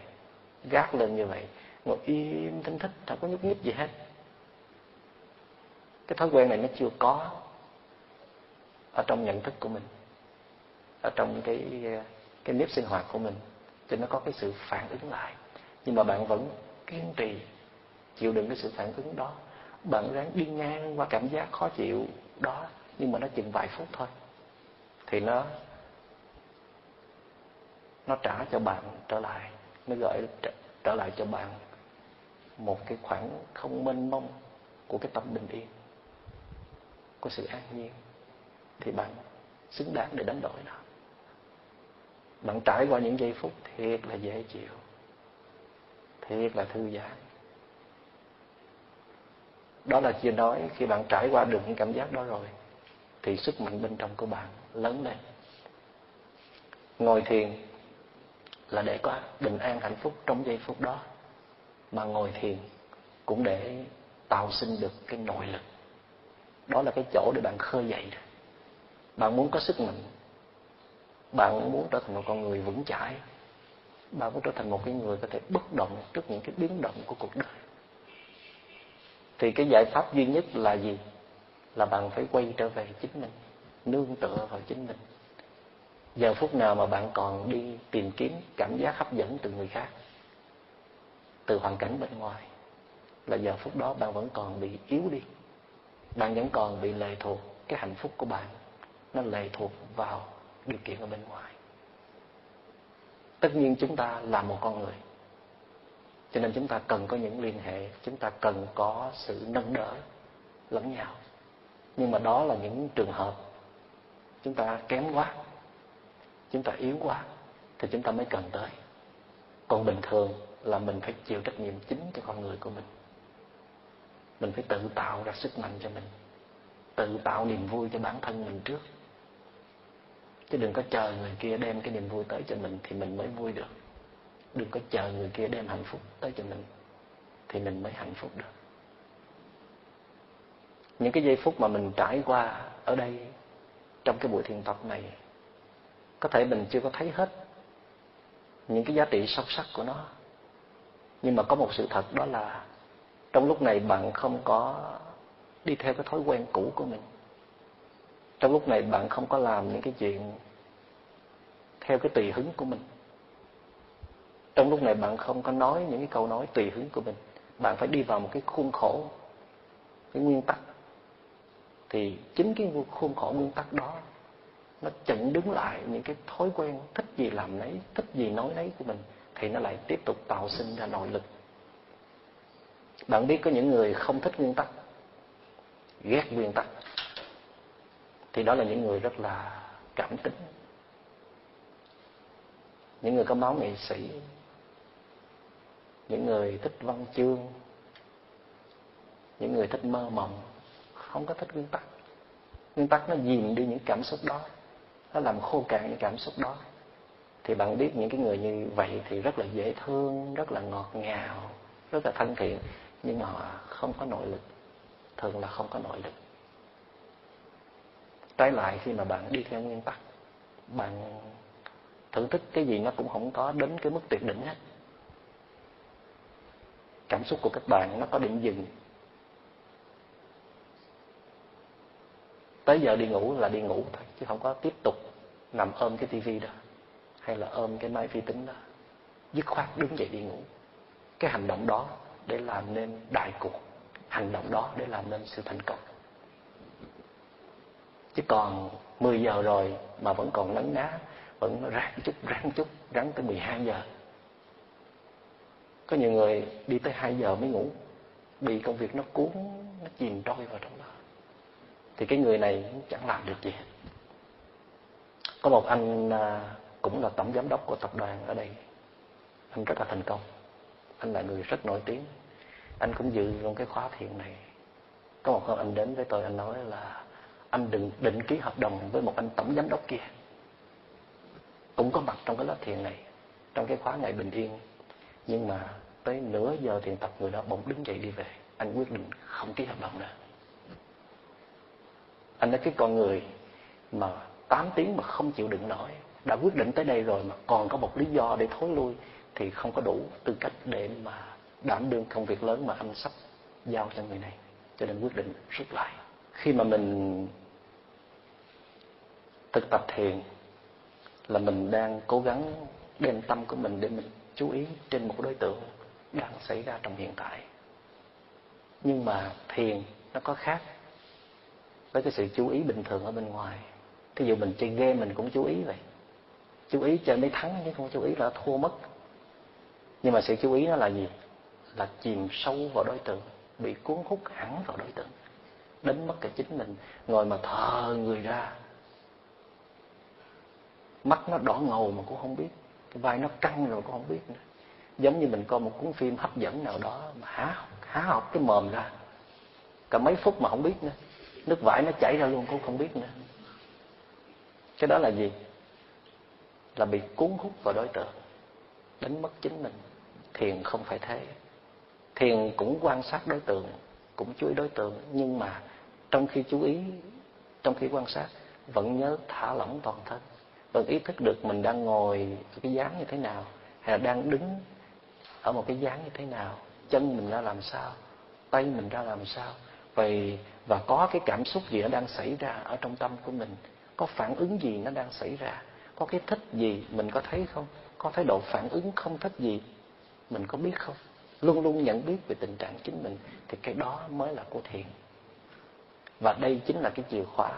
gác lên như vậy, ngồi im thinh thích không có nhúc nhích gì hết. Cái thói quen này nó chưa có ở trong nhận thức của mình, ở trong cái cái nếp sinh hoạt của mình, cho nó có cái sự phản ứng lại. Nhưng mà bạn vẫn kiên trì, chịu đựng cái sự phản ứng đó. Bạn ráng đi ngang qua cảm giác khó chịu đó, nhưng mà nó chừng vài phút thôi thì nó nó trả cho bạn trở lại nó gửi trở, trở lại cho bạn một cái khoảng không mênh mông của cái tâm bình yên của sự an nhiên. Thì bạn xứng đáng để đánh đổi nó. Bạn trải qua những giây phút thiệt là dễ chịu thiệt là thư giãn. Đó là chưa nói khi bạn trải qua được những cảm giác đó rồi thì sức mạnh bên trong của bạn lớn lên. Ngồi thiền là để có bình an, hạnh phúc trong giây phút đó. Mà ngồi thiền cũng để tạo sinh được cái nội lực. Đó là cái chỗ để bạn khơi dậy bạn muốn có sức mạnh. Bạn muốn trở thành một con người vững chãi. Bạn muốn trở thành một cái người có thể bất động trước những cái biến động của cuộc đời. Thì cái giải pháp duy nhất là gì? Là bạn phải quay trở về chính mình nương tựa vào chính mình. Giờ phút nào mà bạn còn đi tìm kiếm cảm giác hấp dẫn từ người khác, từ hoàn cảnh bên ngoài, là giờ phút đó bạn vẫn còn bị yếu đi. Bạn vẫn còn bị lệ thuộc cái hạnh phúc của bạn, nó lệ thuộc vào điều kiện ở bên ngoài. Tất nhiên chúng ta là một con người, cho nên chúng ta cần có những liên hệ, chúng ta cần có sự nâng đỡ, lẫn nhau. Nhưng mà đó là những trường hợp chúng ta kém quá. Chúng ta yếu quá, thì chúng ta mới cần tới. Còn bình thường là mình phải chịu trách nhiệm chính cho con người của mình. Mình phải tự tạo ra sức mạnh cho mình, tự tạo niềm vui cho bản thân mình trước. Chứ đừng có chờ người kia đem cái niềm vui tới cho mình thì mình mới vui được. Đừng có chờ người kia đem hạnh phúc tới cho mình thì mình mới hạnh phúc được. Những cái giây phút mà mình trải qua ở đây trong cái buổi thiền tập này, có thể mình chưa có thấy hết những cái giá trị sâu sắc của nó. Nhưng mà có một sự thật đó là trong lúc này bạn không có đi theo cái thói quen cũ của mình. Trong lúc này bạn không có làm những cái chuyện theo cái tùy hứng của mình. Trong lúc này bạn không có nói những cái câu nói tùy hứng của mình. Bạn phải đi vào một cái khuôn khổ, cái nguyên tắc thì chính cái khuôn khổ nguyên tắc đó, nó chặn đứng lại những cái thói quen thích gì làm nấy, thích gì nói nấy của mình, thì nó lại tiếp tục tạo sinh ra nội lực. Bạn biết có những người không thích nguyên tắc, ghét nguyên tắc, thì đó là những người rất là cảm tính. Những người có máu nghệ sĩ, những người thích văn chương, những người thích mơ mộng không có thích nguyên tắc. Nguyên tắc nó dìm đi những cảm xúc đó. Nó làm khô cạn những cảm xúc đó. Thì bạn biết những cái người như vậy thì rất là dễ thương, rất là ngọt ngào, rất là thân thiện. Nhưng mà họ không có nội lực. Thường là không có nội lực. Trái lại khi mà bạn đi theo nguyên tắc, bạn thưởng thức cái gì nó cũng không có đến cái mức tuyệt đỉnh hết. Cảm xúc của các bạn nó có điểm dừng. Tới giờ đi ngủ là đi ngủ thôi, chứ không có tiếp tục nằm ôm cái tivi đó, hay là ôm cái máy vi tính đó. Dứt khoát đứng dậy đi ngủ. Cái hành động đó để làm nên đại cuộc, hành động đó để làm nên sự thành công. Chứ còn 10 giờ rồi mà vẫn còn nấn ná, vẫn ráng chút ráng chút, ráng tới 12 giờ. Có nhiều người đi tới 2 giờ mới ngủ, bị công việc nó cuốn, nó chìm trôi vào trong đó thì cái người này chẳng làm được gì có một anh à, cũng là tổng giám đốc của tập đoàn ở đây. Anh rất là thành công. Anh là người rất nổi tiếng. Anh cũng dự trong cái khóa thiền này. Có một hôm anh đến với tôi, anh nói là, anh đừng định ký hợp đồng với một anh tổng giám đốc kia. Cũng có mặt trong cái lớp thiền này, trong cái khóa ngày bình yên. Nhưng mà tới nửa giờ thiền tập người đó bỗng đứng dậy đi về. Anh quyết định không ký hợp đồng nữa anh nói, cái con người mà 8 tiếng mà không chịu đựng nổi, đã quyết định tới đây rồi mà còn có một lý do để thối lui thì không có đủ tư cách để mà đảm đương công việc lớn mà anh sắp giao cho người này. Cho nên quyết định rút lại. Khi mà mình thực tập thiền là mình đang cố gắng đem tâm của mình để mình chú ý trên một đối tượng đang xảy ra trong hiện tại. Nhưng mà thiền nó có khác với cái sự chú ý bình thường ở bên ngoài. Thí dụ mình chơi game mình cũng chú ý vậy. Chú ý chơi mới thắng chứ không chú ý là thua mất. Nhưng mà sự chú ý nó là gì? Là chìm sâu vào đối tượng, bị cuốn hút hẳn vào đối tượng đến mất cả chính mình. Ngồi mà thờ người ra, mắt nó đỏ ngầu mà cũng không biết, cái vai nó căng rồi cũng không biết nữa. Giống như mình coi một cuốn phim hấp dẫn nào đó mà há há học cái mồm ra. Cả mấy phút mà không biết nữa nước vải nó chảy ra luôn, cũng không biết nữa. Cái đó là gì? Là bị cuốn hút vào đối tượng, đánh mất chính mình. Thiền không phải thế. Thiền cũng quan sát đối tượng, cũng chú ý đối tượng, nhưng mà trong khi chú ý, trong khi quan sát, vẫn nhớ thả lỏng toàn thân. Vẫn ý thức được mình đang ngồi ở cái dáng như thế nào, hay là đang đứng ở một cái dáng như thế nào, chân mình ra làm sao, tay mình ra làm sao. Vậy và có cái cảm xúc gì nó đang xảy ra ở trong tâm của mình? Có phản ứng gì nó đang xảy ra? Có cái thích gì mình có thấy không? Có thái độ phản ứng không thích gì mình có biết không? Luôn luôn nhận biết về tình trạng chính mình thì cái đó mới là của thiền và đây chính là cái chìa khóa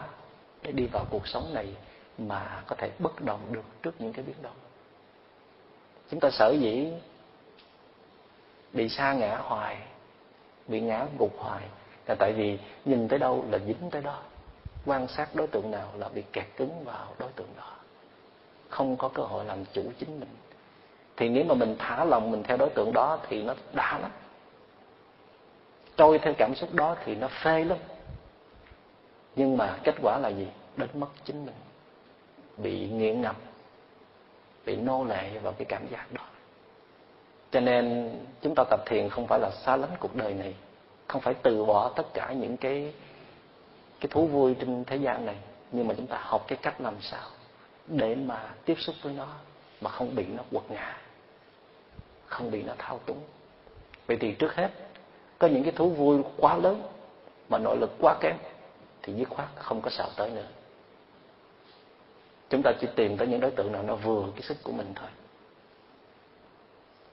để đi vào cuộc sống này mà có thể bất động được trước những cái biến động. Chúng ta sở dĩ bị sa ngã hoài, bị ngã gục hoài là tại vì nhìn tới đâu là dính tới đó. Quan sát đối tượng nào là bị kẹt cứng vào đối tượng đó. Không có cơ hội làm chủ chính mình. Thì nếu mà mình thả lòng mình theo đối tượng đó thì nó đã lắm. Trôi theo cảm xúc đó thì nó phê lắm. Nhưng mà kết quả là gì? Đến mất chính mình. Bị nghiện ngập, bị nô lệ vào cái cảm giác đó. Cho nên chúng ta tập thiền không phải là xa lánh cuộc đời này không phải từ bỏ tất cả những cái cái thú vui trên thế gian này, nhưng mà chúng ta học cái cách làm sao để mà tiếp xúc với nó mà không bị nó quật ngã, không bị nó thao túng. Vậy thì trước hết, có những cái thú vui quá lớn mà nội lực quá kém thì dứt khoát không có sợ tới nữa. Chúng ta chỉ tìm tới những đối tượng nào nó vừa cái sức của mình thôi.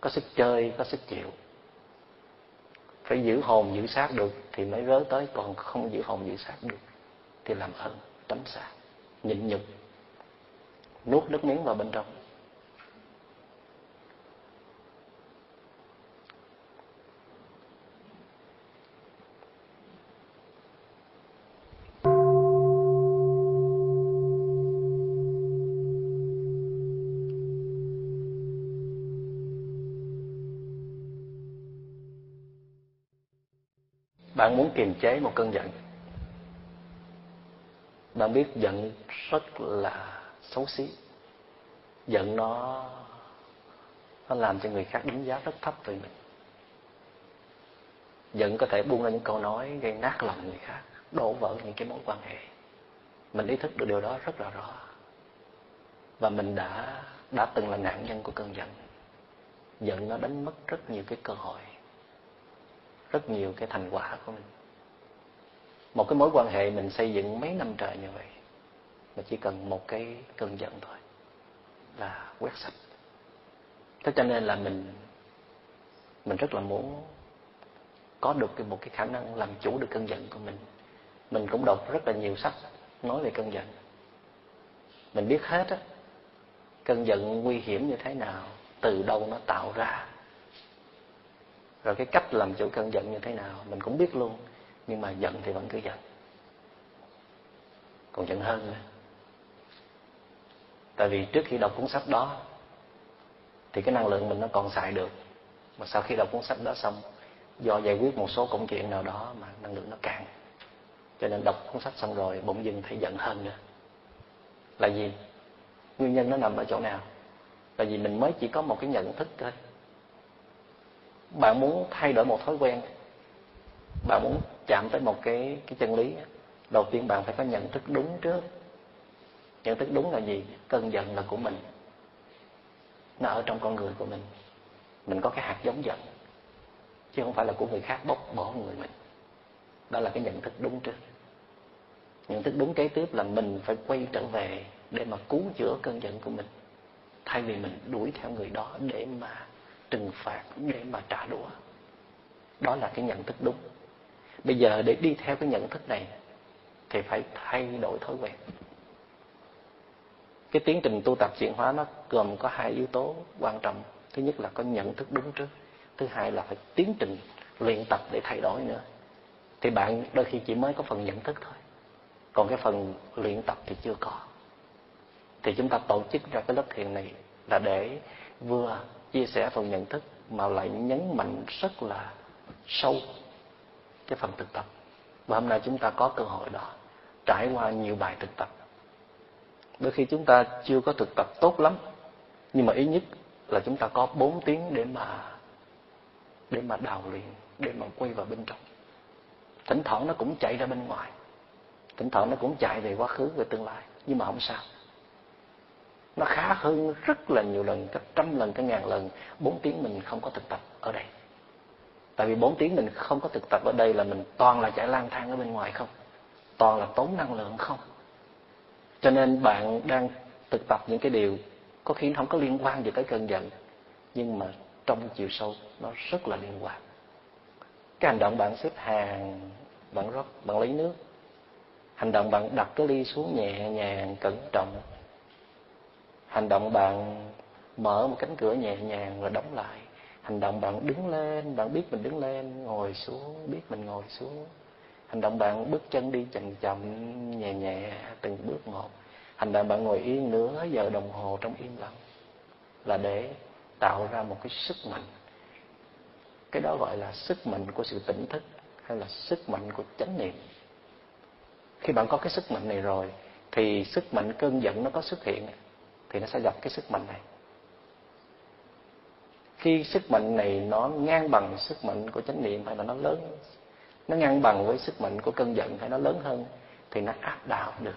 Có sức chơi, có sức chịu phải giữ hồn, giữ xác được thì mới rớ tới, còn không giữ hồn, giữ xác được thì làm ơn, tránh xa, nhịn nhục, nuốt nước miếng vào bên trong. Bạn muốn kiềm chế một cơn giận. Bạn biết giận rất là xấu xí. Giận nó nó làm cho người khác đánh giá rất thấp về mình. Giận có thể buông ra những câu nói gây nát lòng người khác, đổ vỡ những cái mối quan hệ. Mình ý thức được điều đó rất là rõ. Và mình đã đã từng là nạn nhân của cơn giận. Giận nó đánh mất rất nhiều cái cơ hội rất nhiều cái thành quả của mình. Một cái mối quan hệ mình xây dựng mấy năm trời như vậy, mà chỉ cần một cái cơn giận thôi là quét sạch. Thế cho nên là mình mình rất là muốn có được cái một cái khả năng làm chủ được cơn giận của mình. Mình cũng đọc rất là nhiều sách nói về cơn giận. Mình biết hết á, cơn giận nguy hiểm như thế nào, từ đâu nó tạo ra rồi cái cách làm chủ cơn giận như thế nào, mình cũng biết luôn. Nhưng mà giận thì vẫn cứ giận. Còn giận hơn nữa. Tại vì trước khi đọc cuốn sách đó, thì cái năng lượng mình nó còn xài được. Mà sau khi đọc cuốn sách đó xong, do giải quyết một số công chuyện nào đó mà năng lượng nó cạn. Cho nên đọc cuốn sách xong rồi, bỗng dưng thấy giận hơn nữa. Là gì? Nguyên nhân nó nằm ở chỗ nào? Là vì mình mới chỉ có một cái nhận thức thôi bạn muốn thay đổi một thói quen, bạn muốn chạm tới một cái cái chân lý, đầu tiên bạn phải có nhận thức đúng trước. Nhận thức đúng là gì? Cơn giận là của mình. Nó ở trong con người của mình. Mình có cái hạt giống giận, chứ không phải là của người khác bốc bỏ người mình. Đó là cái nhận thức đúng trước. Nhận thức đúng kế tiếp là mình phải quay trở về để mà cứu chữa cơn giận của mình, thay vì mình đuổi theo người đó để mà trừng phạt để mà trả đũa. Đó là cái nhận thức đúng. Bây giờ để đi theo cái nhận thức này thì phải thay đổi thói quen. Cái tiến trình tu tập chuyển hóa nó gồm có hai yếu tố quan trọng. Thứ nhất là có nhận thức đúng trước. Thứ hai là phải tiến trình luyện tập để thay đổi nữa. Thì bạn đôi khi chỉ mới có phần nhận thức thôi. Còn cái phần luyện tập thì chưa có. Thì chúng ta tổ chức ra cái lớp thiền này là để vừa chia sẻ phần nhận thức mà lại nhấn mạnh rất là sâu cái phần thực tập. Và hôm nay chúng ta có cơ hội đó trải qua nhiều bài thực tập. Đôi khi chúng ta chưa có thực tập tốt lắm, nhưng mà ý nhất là chúng ta có 4 tiếng để mà để mà đào luyện, để mà quay vào bên trong. Thỉnh thoảng nó cũng chạy ra bên ngoài, thỉnh thoảng nó cũng chạy về quá khứ, về tương lai, nhưng mà không sao nó khá hơn rất là nhiều lần cả trăm lần cả ngàn lần. Bốn tiếng mình không có thực tập ở đây. Tại vì bốn tiếng mình không có thực tập ở đây là mình toàn là chạy lang thang ở bên ngoài không? Toàn là tốn năng lượng không? Cho nên bạn đang thực tập những cái điều có khi nó không có liên quan gì tới cơn giận, nhưng mà trong chiều sâu nó rất là liên quan. Cái hành động bạn xếp hàng, bạn rót, bạn lấy nước. Hành động bạn đặt cái ly xuống nhẹ nhàng, cẩn trọng hành động bạn mở một cánh cửa nhẹ nhàng rồi đóng lại. Hành động bạn đứng lên, bạn biết mình đứng lên, ngồi xuống, biết mình ngồi xuống. Hành động bạn bước chân đi chậm chậm, nhẹ nhẹ, từng bước một. Hành động bạn ngồi yên nửa giờ đồng hồ trong im lặng là để tạo ra một cái sức mạnh. Cái đó gọi là sức mạnh của sự tỉnh thức hay là sức mạnh của chánh niệm. Khi bạn có cái sức mạnh này rồi, thì sức mạnh cơn giận nó có xuất hiện thì nó sẽ gặp cái sức mạnh này. Khi sức mạnh này nó ngang bằng sức mạnh của chánh niệm hay là nó lớn, nó ngang bằng với sức mạnh của cơn giận hay nó lớn hơn, thì nó áp đảo được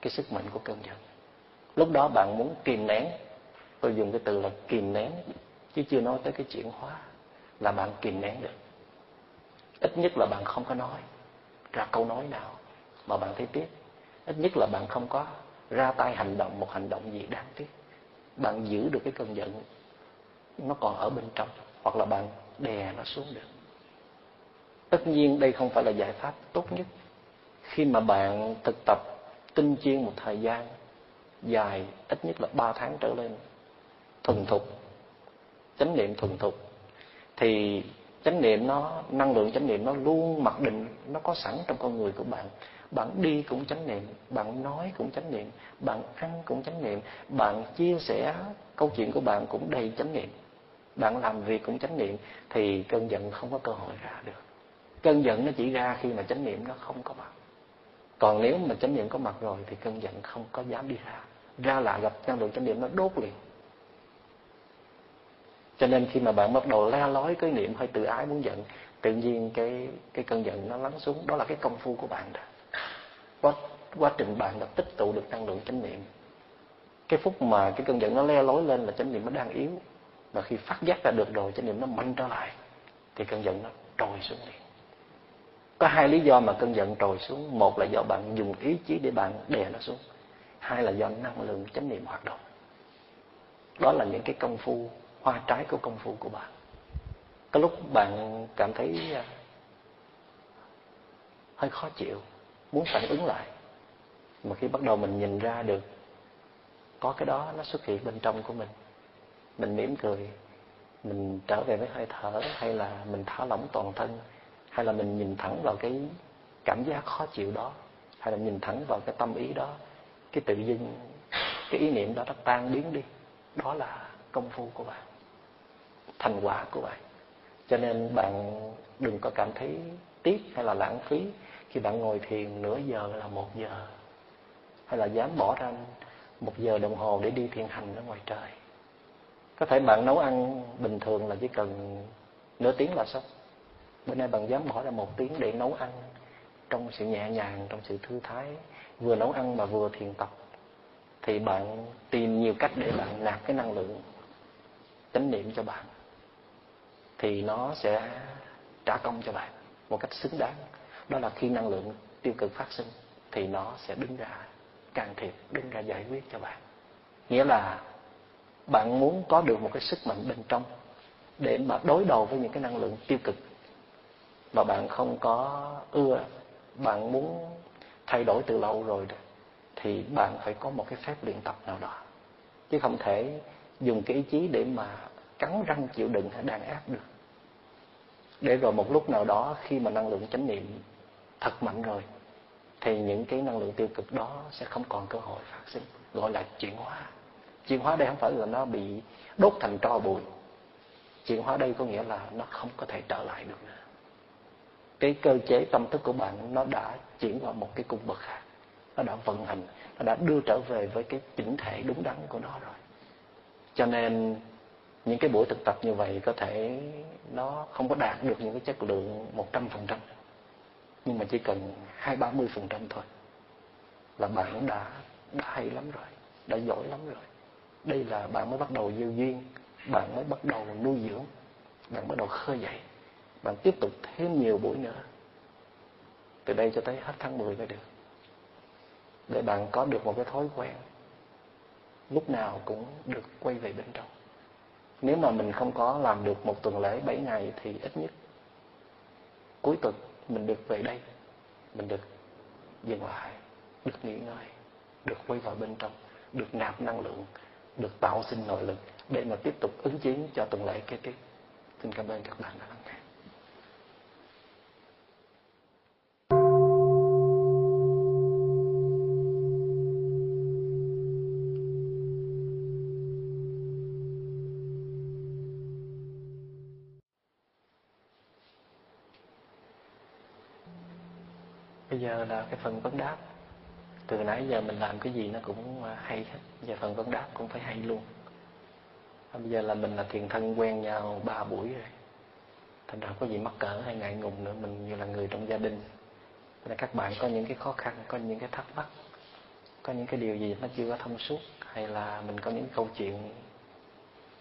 cái sức mạnh của cơn giận. Lúc đó bạn muốn kìm nén, tôi dùng cái từ là kìm nén, chứ chưa nói tới cái chuyển hóa, là bạn kìm nén được. Ít nhất là bạn không có nói ra câu nói nào mà bạn thấy tiếc. Ít nhất là bạn không có ra tay hành động, một hành động gì đáng tiếc. Bạn giữ được cái cơn giận, nó còn ở bên trong, hoặc là bạn đè nó xuống được. Tất nhiên đây không phải là giải pháp tốt nhất. Khi mà bạn thực tập, tinh chiên một thời gian, dài, ít nhất là ba tháng trở lên, thuần thục, chánh niệm thuần thục, thì chánh niệm nó, năng lượng chánh niệm nó luôn mặc định, nó có sẵn trong con người của bạn bạn đi cũng chánh niệm, bạn nói cũng chánh niệm, bạn ăn cũng chánh niệm, bạn chia sẻ câu chuyện của bạn cũng đầy chánh niệm. Bạn làm việc cũng chánh niệm thì cơn giận không có cơ hội ra được. Cơn giận nó chỉ ra khi mà chánh niệm nó không có mặt. Còn nếu mà chánh niệm có mặt rồi thì cơn giận không có dám đi ra. Ra lại gặp năng lượng chánh niệm nó đốt liền. Cho nên khi mà bạn bắt đầu la lói cái niệm hơi tự ái muốn giận, tự nhiên cái cái cơn giận nó lắng xuống, đó là cái công phu của bạn đó quá quá trình bạn đã tích tụ được năng lượng chánh niệm. Cái phút mà cái cơn giận nó le lối lên là chánh niệm nó đang yếu. Và khi phát giác ra được rồi, chánh niệm nó mạnh trở lại, thì cơn giận nó trồi xuống liền. Có hai lý do mà cơn giận trồi xuống. Một là do bạn dùng ý chí để bạn đè nó xuống. Hai là do năng lượng chánh niệm hoạt động. Đó là những cái công phu, hoa trái của công phu của bạn. Có lúc bạn cảm thấy à, hơi khó chịu muốn phản ứng lại. Mà khi bắt đầu mình nhìn ra được, có cái đó nó xuất hiện bên trong của mình. Mình mỉm cười, mình trở về với hơi thở, hay là mình thả lỏng toàn thân, hay là mình nhìn thẳng vào cái cảm giác khó chịu đó, hay là nhìn thẳng vào cái tâm ý đó, cái tự dưng, cái ý niệm đó nó tan biến đi. Đó là công phu của bạn, thành quả của bạn. Cho nên bạn đừng có cảm thấy tiếc hay là lãng phí khi bạn ngồi thiền nửa giờ là một giờ. Hay là dám bỏ ra một giờ đồng hồ để đi thiền hành ở ngoài trời. Có thể bạn nấu ăn bình thường là chỉ cần nửa tiếng là xong. Bữa nay bạn dám bỏ ra một tiếng để nấu ăn trong sự nhẹ nhàng, trong sự thư thái, vừa nấu ăn mà vừa thiền tập, thì bạn tìm nhiều cách để bạn nạp cái năng lượng chánh niệm cho bạn, thì nó sẽ trả công cho bạn một cách xứng đáng đó là khi năng lượng tiêu cực phát sinh, thì nó sẽ đứng ra, can thiệp, đứng ra giải quyết cho bạn. Nghĩa là bạn muốn có được một cái sức mạnh bên trong để mà đối đầu với những cái năng lượng tiêu cực mà bạn không có ưa, bạn muốn thay đổi từ lâu rồi thì bạn phải có một cái phép luyện tập nào đó. Chứ không thể dùng cái ý chí để mà cắn răng chịu đựng hay đàn áp được. Để rồi một lúc nào đó khi mà năng lượng chánh niệm thật mạnh rồi, thì những cái năng lượng tiêu cực đó sẽ không còn cơ hội phát sinh, gọi là chuyển hóa. Chuyển hóa đây không phải là nó bị đốt thành tro bụi. Chuyển hóa đây có nghĩa là nó không có thể trở lại được nữa. Cái cơ chế tâm thức của bạn nó đã chuyển qua một cái cung bậc khác, nó đã vận hành, nó đã đưa trở về với cái chỉnh thể đúng đắn của nó rồi. Cho nên những cái buổi thực tập như vậy có thể nó không có đạt được những cái chất lượng một trăm phần trăm nhưng mà chỉ cần hai, ba mươi phần trăm thôi. Là bạn đã đã hay lắm rồi, đã giỏi lắm rồi. Đây là bạn mới bắt đầu gieo duyên, bạn mới bắt đầu nuôi dưỡng, bạn bắt đầu khơi dậy. Bạn tiếp tục thêm nhiều buổi nữa. Từ đây cho tới hết tháng 10 mới được. Để bạn có được một cái thói quen, lúc nào cũng được quay về bên trong. Nếu mà mình không có làm được một tuần lễ 7 ngày thì ít nhất cuối tuần mình được về đây, mình được dừng lại, được nghỉ ngơi, được quay vào bên trong, được nạp năng lượng, được tạo sinh nội lực để mà tiếp tục ứng chiến cho tuần lễ kế tiếp xin cảm ơn các bạn đã lắng nghe. Phần vấn đáp. Từ nãy giờ mình làm cái gì nó cũng à, hay hết. Giờ phần vấn đáp cũng phải hay luôn. À, bây giờ là mình là thiền thân quen nhau ba buổi rồi. Thành ra có gì mắc cỡ hay ngại ngùng nữa. Mình như là người trong gia đình. Là các bạn có những cái khó khăn, có những cái thắc mắc, có những cái điều gì nó chưa có thông suốt, hay là mình có những câu chuyện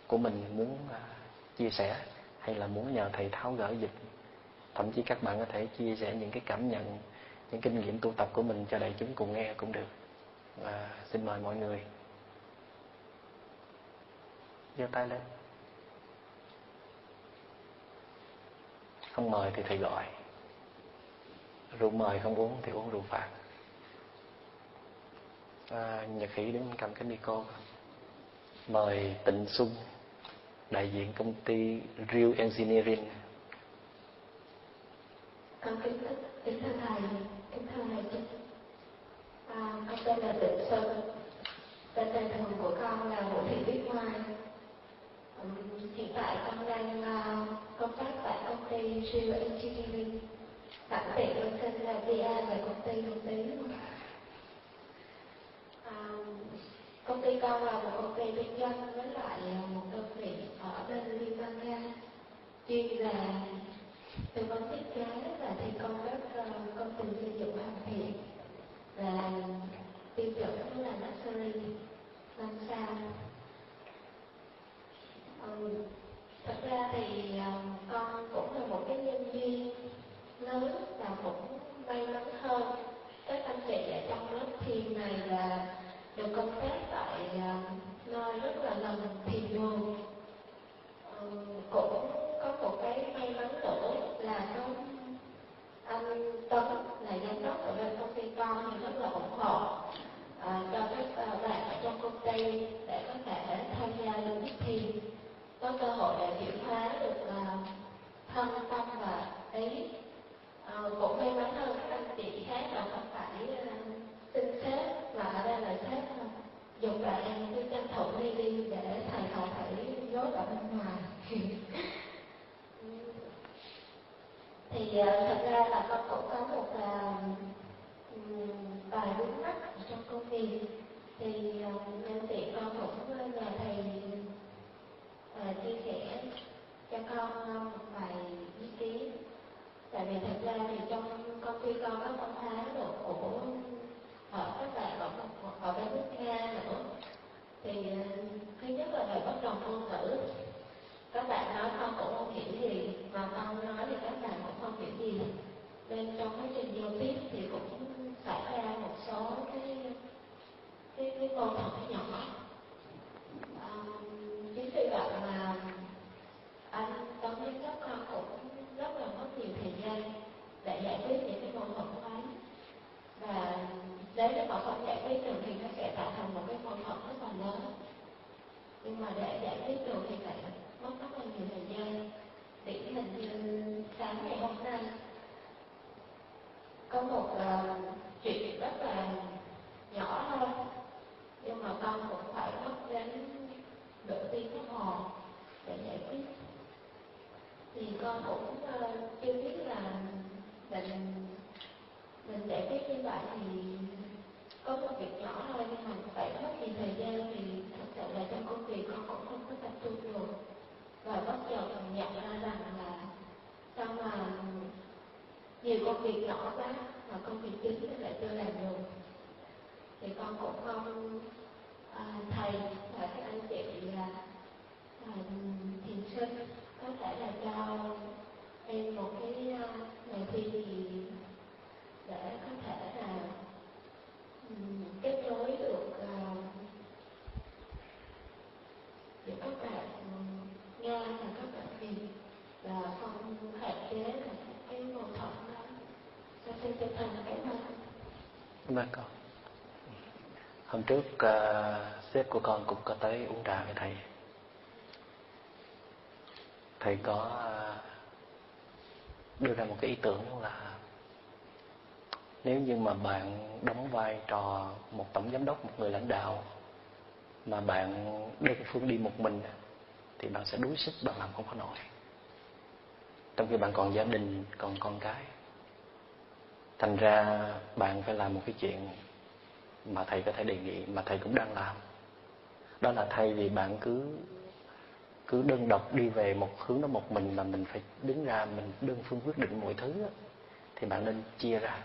của mình muốn à, chia sẻ, hay là muốn nhờ thầy tháo gỡ dịch thậm chí các bạn có thể chia sẻ những cái cảm nhận những kinh nghiệm tu tập của mình cho đại chúng cùng nghe cũng được. Và xin mời mọi người giơ tay lên. Không mời thì thầy gọi. Rượu mời không uống thì uống rượu phạt. À, nhật khí đứng cầm cái micro. Mời tịnh xuân đại diện công ty Real Engineering. Con kính thưa thầy kính thưa thầy à, con tên là tịnh Sơn, tên tên thường của con là vũ thị tuyết mai. Ừ, hiện tại con đang uh, công tác tại công ty Real Engineering. Tạm tiện con tên là VA về công ty một tí. à, công ty con là một công ty kinh doanh với lại một đơn vị ở bên liên bang nga. Chuyên là tư vấn thiết kế và thi công các ờ, công trình xây dựng hoàn thiện. Và, tiêu chuẩn là luxury năm sao. Con cũng mong à, thầy và các anh chị là à, thiền sinh có thể là cho em một cái ngày thi gì để có thể là um, kết nối được à, uh, giữa các bạn nga và các bạn việt và không hạn chế là cái mâu thuẫn đó. Cho xin chân thành cảm ơn cảm ơn. con hôm trước uh, sếp của con cũng có tới uống trà với thầy. Thầy có uh, đưa ra một cái ý tưởng là nếu như mà bạn đóng vai trò một tổng giám đốc một người lãnh đạo mà bạn đơn phương đi một mình thì bạn sẽ đuối sức bạn làm không có nổi. Trong khi bạn còn gia đình còn con cái. Thành ra bạn phải làm một cái chuyện mà thầy có thể đề nghị, mà thầy cũng đang làm. Đó là thay vì bạn cứ cứ đơn độc đi về một hướng đó một mình mà mình phải đứng ra, mình đơn phương quyết định mọi thứ thì bạn nên chia ra,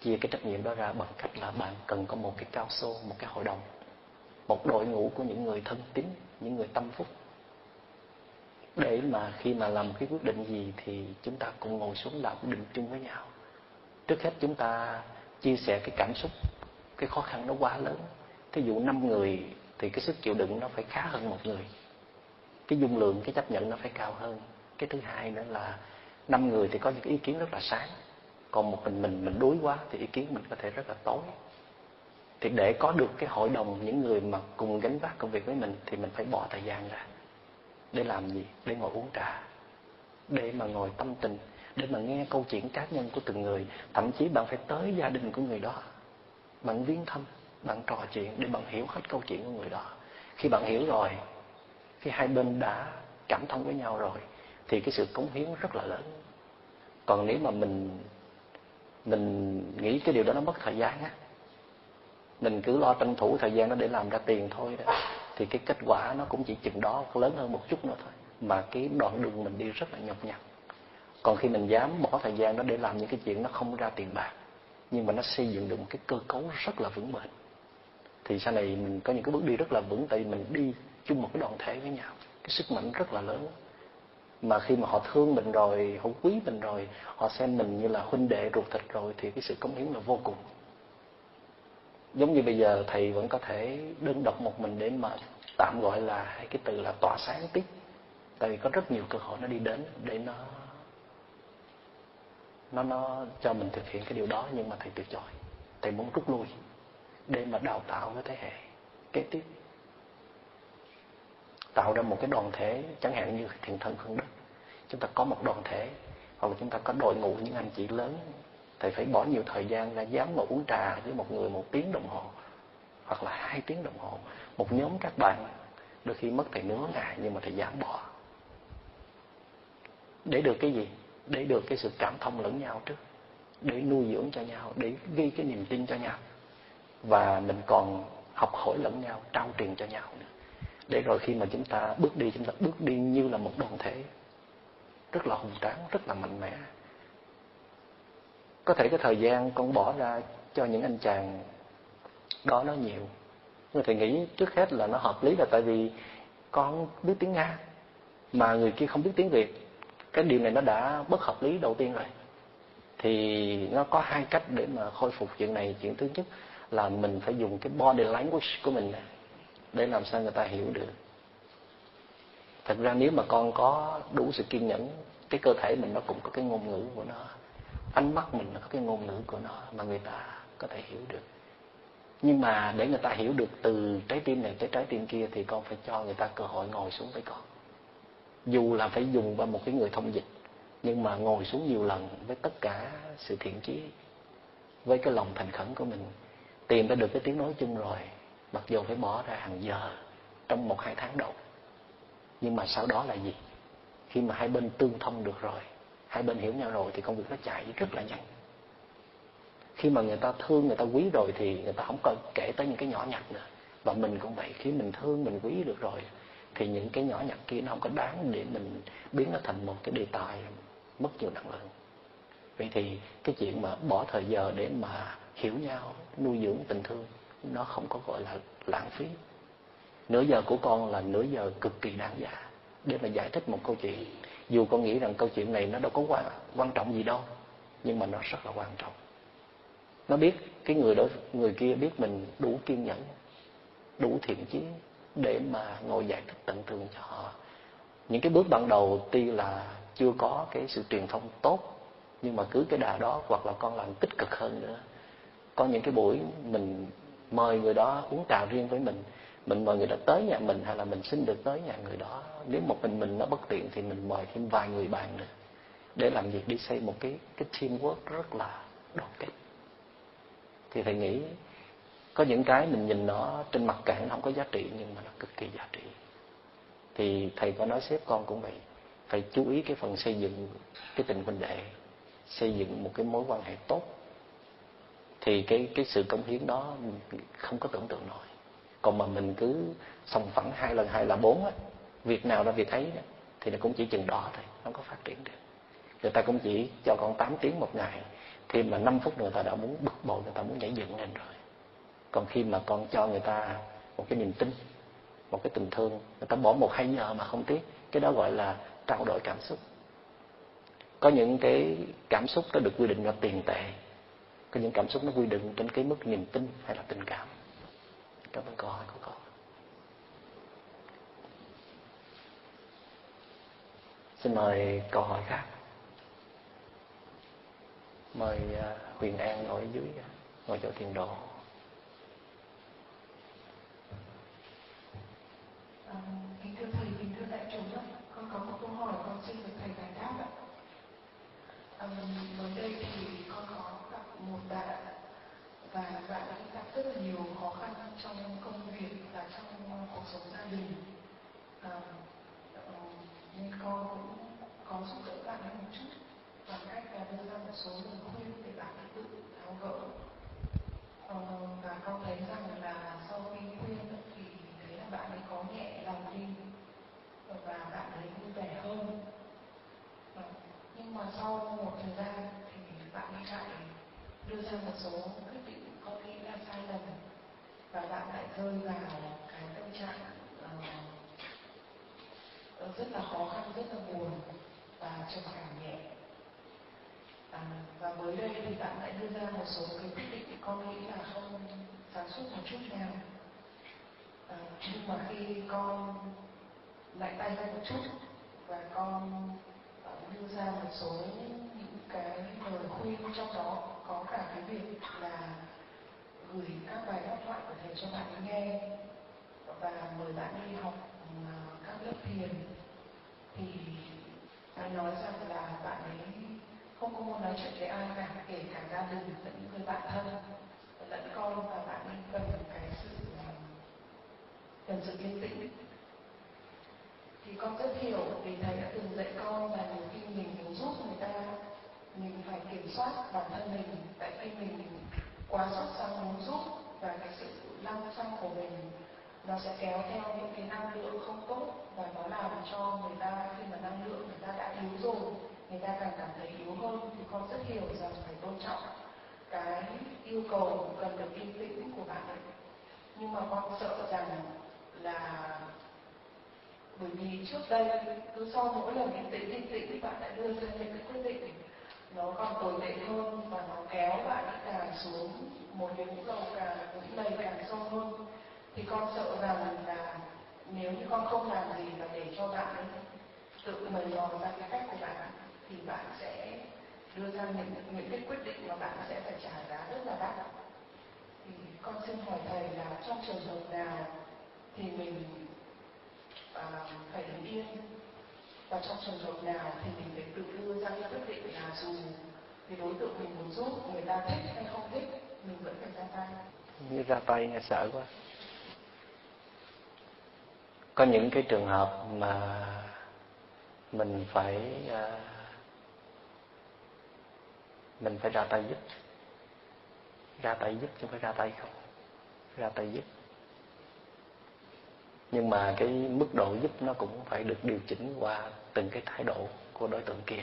chia cái trách nhiệm đó ra bằng cách là bạn cần có một cái cao xô, một cái hội đồng, một đội ngũ của những người thân tín, những người tâm phúc. Để mà khi mà làm cái quyết định gì thì chúng ta cùng ngồi xuống làm quyết định chung với nhau. Trước hết chúng ta chia sẻ cái cảm xúc cái khó khăn nó quá lớn. Thí dụ năm người thì cái sức chịu đựng nó phải khá hơn một người. Cái dung lượng, cái chấp nhận nó phải cao hơn. Cái thứ hai nữa là năm người thì có những ý kiến rất là sáng. Còn một mình mình mình đuối quá thì ý kiến mình có thể rất là tối. Thì để có được cái hội đồng những người mà cùng gánh vác công việc với mình thì mình phải bỏ thời gian ra. Để làm gì? Để ngồi uống trà. Để mà ngồi tâm tình. Để mà nghe câu chuyện cá nhân của từng người. Thậm chí bạn phải tới gia đình của người đó bạn viếng thăm, bạn trò chuyện để bạn hiểu hết câu chuyện của người đó. Khi bạn hiểu rồi, khi hai bên đã cảm thông với nhau rồi, thì cái sự cống hiến rất là lớn. Còn nếu mà mình mình nghĩ cái điều đó nó mất thời gian á, mình cứ lo tranh thủ thời gian đó để làm ra tiền thôi đó, thì cái kết quả nó cũng chỉ chừng đó lớn hơn một chút nữa thôi, mà cái đoạn đường mình đi rất là nhọc nhằn. Còn khi mình dám bỏ thời gian đó để làm những cái chuyện nó không ra tiền bạc nhưng mà nó xây dựng được một cái cơ cấu rất là vững bền. Thì sau này mình có những cái bước đi rất là vững, tại vì mình đi chung một cái đoàn thể với nhau. Cái sức mạnh rất là lớn. Mà khi mà họ thương mình rồi, họ quý mình rồi, họ xem mình như là huynh đệ ruột thịt rồi, thì cái sự cống hiến là vô cùng. Giống như bây giờ, thầy vẫn có thể đơn độc một mình để mà tạm gọi là hay cái từ là tỏa sáng tiếp. Tại vì có rất nhiều cơ hội nó đi đến để nó nó nó cho mình thực hiện cái điều đó nhưng mà thầy từ chối thầy muốn rút lui để mà đào tạo cái thế hệ kế tiếp. Tạo ra một cái đoàn thể, chẳng hạn như thiện thân phương đức, chúng ta có một đoàn thể hoặc là chúng ta có đội ngũ những anh chị lớn, thầy phải bỏ nhiều thời gian ra dám ngồi uống trà với một người một tiếng đồng hồ hoặc là hai tiếng đồng hồ. Một nhóm các bạn đôi khi mất thầy nửa ngày nhưng mà thầy dám bỏ. Để được cái gì? Để được cái sự cảm thông lẫn nhau trước, để nuôi dưỡng cho nhau, để ghi cái niềm tin cho nhau. Và mình còn học hỏi lẫn nhau, trao truyền cho nhau nữa. Để rồi khi mà chúng ta bước đi, chúng ta bước đi như là một đoàn thể, rất là hùng tráng, rất là mạnh mẽ. Có thể cái thời gian con bỏ ra cho những anh chàng đó nó nhiều. Nhưng thầy nghĩ trước hết là nó hợp lý là tại vì con biết tiếng nga, mà người kia không biết tiếng việt cái điều này nó đã bất hợp lý đầu tiên rồi. Thì nó có hai cách để mà khôi phục chuyện này. Chuyện thứ nhất là mình phải dùng cái body language của mình để làm sao người ta hiểu được. Thật ra nếu mà con có đủ sự kiên nhẫn, cái cơ thể mình nó cũng có cái ngôn ngữ của nó, ánh mắt mình nó có cái ngôn ngữ của nó mà người ta có thể hiểu được. Nhưng mà để người ta hiểu được từ trái tim này tới trái tim kia thì con phải cho người ta cơ hội ngồi xuống với con dù là phải dùng qua một cái người thông dịch, nhưng mà ngồi xuống nhiều lần với tất cả sự thiện chí, với cái lòng thành khẩn của mình, tìm ra được cái tiếng nói chung rồi, mặc dù phải bỏ ra hàng giờ trong một hai tháng đầu. Nhưng mà sau đó là gì? Khi mà hai bên tương thông được rồi, hai bên hiểu nhau rồi thì công việc nó chạy rất là nhanh. Khi mà người ta thương, người ta quý rồi thì người ta không cần kể tới những cái nhỏ nhặt nữa. Và mình cũng vậy, khi mình thương, mình quý được rồi thì những cái nhỏ nhặt kia nó không có đáng để mình biến nó thành một cái đề tài mất nhiều năng lượng. Vậy thì cái chuyện mà bỏ thời giờ để mà hiểu nhau nuôi dưỡng tình thương nó không có gọi là lãng phí. Nửa giờ của con là nửa giờ cực kỳ đáng giá. Để mà giải thích một câu chuyện dù con nghĩ rằng câu chuyện này nó đâu có quan, quan trọng gì đâu nhưng mà nó rất là quan trọng. Nó biết cái người đó người kia biết mình đủ kiên nhẫn đủ thiện chí để mà ngồi giải thích tận tường cho họ. Những cái bước ban đầu tuy là chưa có cái sự truyền thông tốt, nhưng mà cứ cái đà đó hoặc là con làm tích cực hơn nữa. Có những cái buổi mình mời người đó uống trà riêng với mình mình mời người đó tới nhà mình hay là mình xin được tới nhà người đó. Nếu một mình mình nó bất tiện thì mình mời thêm vài người bạn nữa để làm việc, đi xây một cái cái teamwork rất là đoàn kết. Thì thầy nghĩ có những cái mình nhìn nó trên mặt cạn không có giá trị, nhưng mà nó cực kỳ giá trị. Thì thầy có nói xếp con cũng vậy, phải chú ý cái phần xây dựng cái tình huynh đệ, xây dựng một cái mối quan hệ tốt. Thì cái cái sự công hiến đó không có tưởng tượng nổi. Còn mà mình cứ sòng phẳng hai lần, hai là bốn á, việc nào là việc ấy thì nó cũng chỉ chừng đó thôi không có phát triển được. Người ta cũng chỉ cho con 8 tiếng một ngày thì mà 5 phút người ta đã muốn bực bội, người ta muốn nhảy dựng lên rồi còn khi mà con cho người ta một cái niềm tin, một cái tình thương, người ta bỏ một hai giờ mà không tiếc, cái đó gọi là trao đổi cảm xúc. Có những cái cảm xúc nó được quy định là tiền tệ, có những cảm xúc nó quy định trên cái mức niềm tin hay là tình cảm. Cảm ơn câu hỏi của con. Xin mời câu hỏi khác. Mời à, huyền an ngồi dưới, ngồi chỗ tiền đồ. À, kính thưa thầy, kính thưa đại chúng ạ, con có một câu hỏi con xin được thầy giải đáp ạ. À, mới đây thì con có gặp một bạn và bạn đã gặp rất là nhiều khó khăn trong công việc và trong ờ, cuộc sống gia đình. À, nên con cũng có giúp đỡ bạn ấy một chút bằng cách là đưa ra một số lời khuyên để bạn ấy tự tháo gỡ. Ờ, và con thấy rằng là sau khi khuyên thì thấy là bạn ấy có nhẹ lòng đi và bạn ấy vui vẻ hơn ờ, nhưng mà sau một thời gian thì bạn ấy lại đưa ra một số quyết định con nghĩ là sai lầm. Và bạn lại rơi vào cái tâm trạng uh, rất là khó khăn rất là buồn và trầm cảm nhẹ. À, và mới đây thì bạn lại đưa ra một số cái quyết định con nghĩ là không sáng suốt một chút nào. À, nhưng mà khi con lại tay ra một chút và con uh, đưa ra một số những cái lời khuyên trong đó có cả cái việc là gửi các bài pháp thoại của thầy cho bạn ấy nghe và mời bạn đi học ờ, các lớp thiền. Thì anh nói rằng là bạn ấy không có muốn nói chuyện với ai cả, kể cả gia đình lẫn những người bạn thân, lẫn con, và bạn ấy cần cái sự ờ, cần sự yên tĩnh. Thì con rất hiểu vì thầy đã từng dạy con là nhiều khi mình muốn giúp người ta mình phải kiểm soát bản thân mình, tại khi mình quá sốt sắng muốn giúp và cái sự lăng xăng của mình nó sẽ kéo theo những cái năng lượng không tốt và nó làm cho người ta, khi mà năng lượng người ta đã yếu rồi, người ta càng cảm thấy yếu hơn thì con rất hiểu rằng phải tôn trọng cái yêu cầu cần được yên tĩnh của bạn ấy. Nhưng mà con sợ rằng là bởi vì trước đây cứ sau mỗi lần yên tĩnh yên tĩnh bạn lại đưa ra những cái quyết định nó còn tồi tệ hơn và nó kéo bạn càng xuống một cái vũng lầu càng vũng đầy càng sâu hơn. Thì con sợ rằng là nếu như con không làm gì và để cho bạn ấy tự mời mò ra cái cách của bạn thì bạn sẽ đưa ra những những cái quyết định mà bạn sẽ phải trả giá rất là đắt. Thì con xin hỏi thầy là trong trường hợp nào thì mình à, phải đứng yên và trong trường hợp nào thì mình phải tự đưa ra cái quyết định là dù thì đối tượng mình muốn giúp, người ta thích hay không thích, mình vẫn phải ra tay. Như ra tay nghe sợ quá. Có những cái trường hợp mà mình phải à, mình phải ra tay giúp. Ra tay giúp chứ phải ra tay không. Ra tay giúp nhưng mà cái mức độ giúp nó cũng phải được điều chỉnh qua từng cái thái độ của đối tượng kia.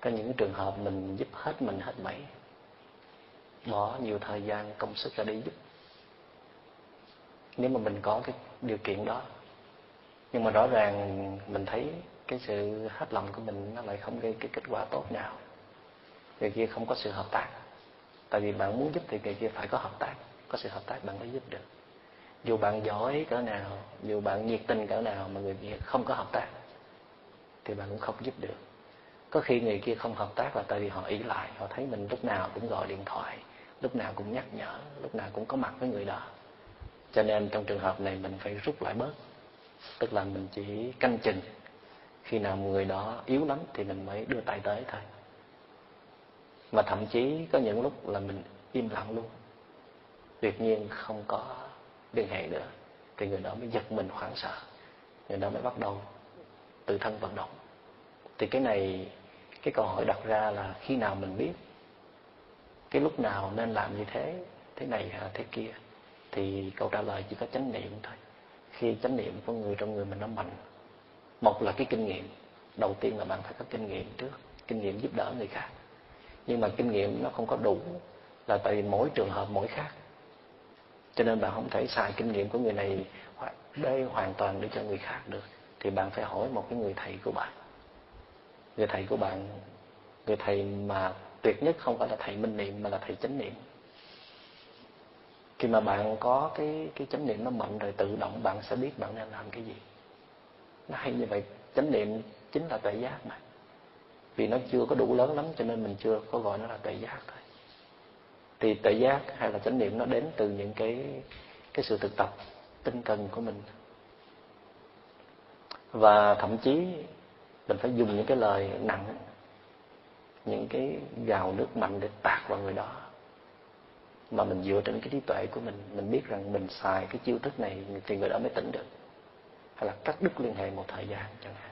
Có những trường hợp mình giúp hết mình hết mẩy bỏ nhiều thời gian, công sức ra đi giúp. Nếu mà mình có cái điều kiện đó. Nhưng mà rõ ràng mình thấy cái sự hết lòng của mình nó lại không gây cái kết quả tốt nào. Người kia không có sự hợp tác. Tại vì bạn muốn giúp thì người kia phải có hợp tác. Có sự hợp tác bạn mới giúp được dù bạn giỏi cỡ nào, dù bạn nhiệt tình cỡ nào mà người kia không có hợp tác, thì bạn cũng không giúp được. Có khi người kia không hợp tác là tại vì họ ý lại, họ thấy mình lúc nào cũng gọi điện thoại, lúc nào cũng nhắc nhở, lúc nào cũng có mặt với người đó. Cho nên trong trường hợp này mình phải rút lại bớt. Tức là mình chỉ canh chừng. Khi nào người đó yếu lắm thì mình mới đưa tay tới thôi. Mà thậm chí có những lúc là mình im lặng luôn. Tuyệt nhiên không có liên hệ nữa, thì người đó mới giật mình hoảng sợ. Người đó mới bắt đầu tự thân vận động. Thì cái này, cái câu hỏi đặt ra là khi nào mình biết? Cái lúc nào nên làm như thế thế này hay thế kia? Thì câu trả lời chỉ có chánh niệm thôi. Khi chánh niệm của người trong người mình nó mạnh, một là cái kinh nghiệm. Đầu tiên là bạn phải có kinh nghiệm trước, kinh nghiệm giúp đỡ người khác. Nhưng mà kinh nghiệm nó không có đủ là tại vì mỗi trường hợp mỗi khác cho nên bạn không thể xài kinh nghiệm của người này đây hoàn toàn để cho người khác được. Thì bạn phải hỏi một cái người thầy của bạn. Người thầy của bạn người thầy mà tuyệt nhất không phải là thầy minh niệm, mà là thầy chánh niệm. Khi mà bạn có cái cái chánh niệm nó mạnh rồi tự động bạn sẽ biết bạn nên làm cái gì. Nó hay như vậy. Chánh niệm chính là tuệ giác mà. Vì nó chưa có đủ lớn lắm, cho nên mình chưa có gọi nó là tuệ giác thôi thì tuệ giác hay là chánh niệm nó đến từ những cái cái sự thực tập tinh cần của mình. Và thậm chí mình phải dùng những cái lời nặng, những cái gào nước mạnh để tạt vào người đó. Mà mình dựa trên cái trí tuệ của mình mình biết rằng mình xài cái chiêu thức này thì người đó mới tỉnh được. Hay là cắt đứt liên hệ một thời gian chẳng hạn,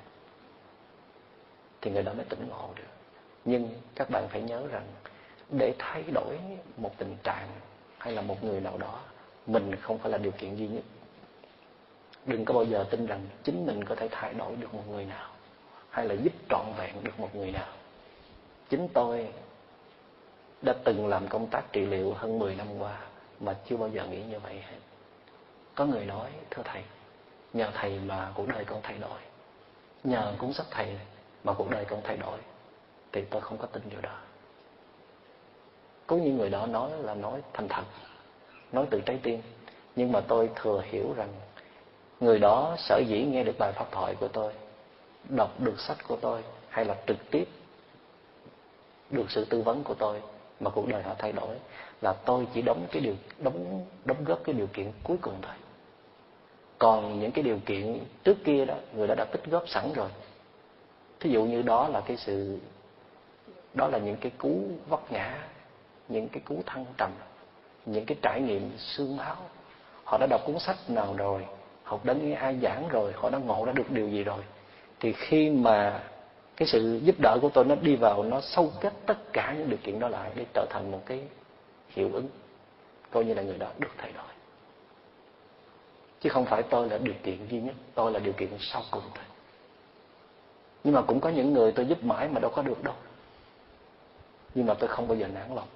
thì người đó mới tỉnh ngộ được. Nhưng các bạn phải nhớ rằng để thay đổi một tình trạng hay là một người nào đó, mình không phải là điều kiện duy nhất. Đừng có bao giờ tin rằng chính mình có thể thay đổi được một người nào, hay là giúp trọn vẹn được một người nào. Chính tôi đã từng làm công tác trị liệu hơn 10 năm qua mà chưa bao giờ nghĩ như vậy hết. Có người nói, thưa thầy, nhờ thầy mà cuộc đời con thay đổi. Nhờ cuốn sách thầy mà cuộc đời con thay đổi. Thì tôi không có tin điều đó có những người đó nói là nói thành thật, nói từ trái tim. Nhưng mà tôi thừa hiểu rằng người đó sở dĩ nghe được bài pháp thoại của tôi, đọc được sách của tôi, hay là trực tiếp được sự tư vấn của tôi mà cuộc đời họ thay đổi, là tôi chỉ đóng cái điều, đóng đóng góp cái điều kiện cuối cùng thôi. Còn những cái điều kiện trước kia đó, người đã đã tích góp sẵn rồi. Thí dụ như đó là cái sự, đó là những cái cú vấp ngã những cái cú thăng trầm, những cái trải nghiệm xương máu. Họ đã đọc cuốn sách nào rồi, học đến nghe ai giảng rồi, họ đã ngộ đã được điều gì rồi. Thì khi mà cái sự giúp đỡ của tôi nó đi vào, nó sâu kết tất cả những điều kiện đó lại, để trở thành một cái hiệu ứng, coi như là người đó được thay đổi. Chứ không phải tôi là điều kiện duy nhất, tôi là điều kiện sau cùng thôi. Nhưng mà cũng có những người tôi giúp mãi mà đâu có được đâu. Nhưng mà tôi không bao giờ nản lòng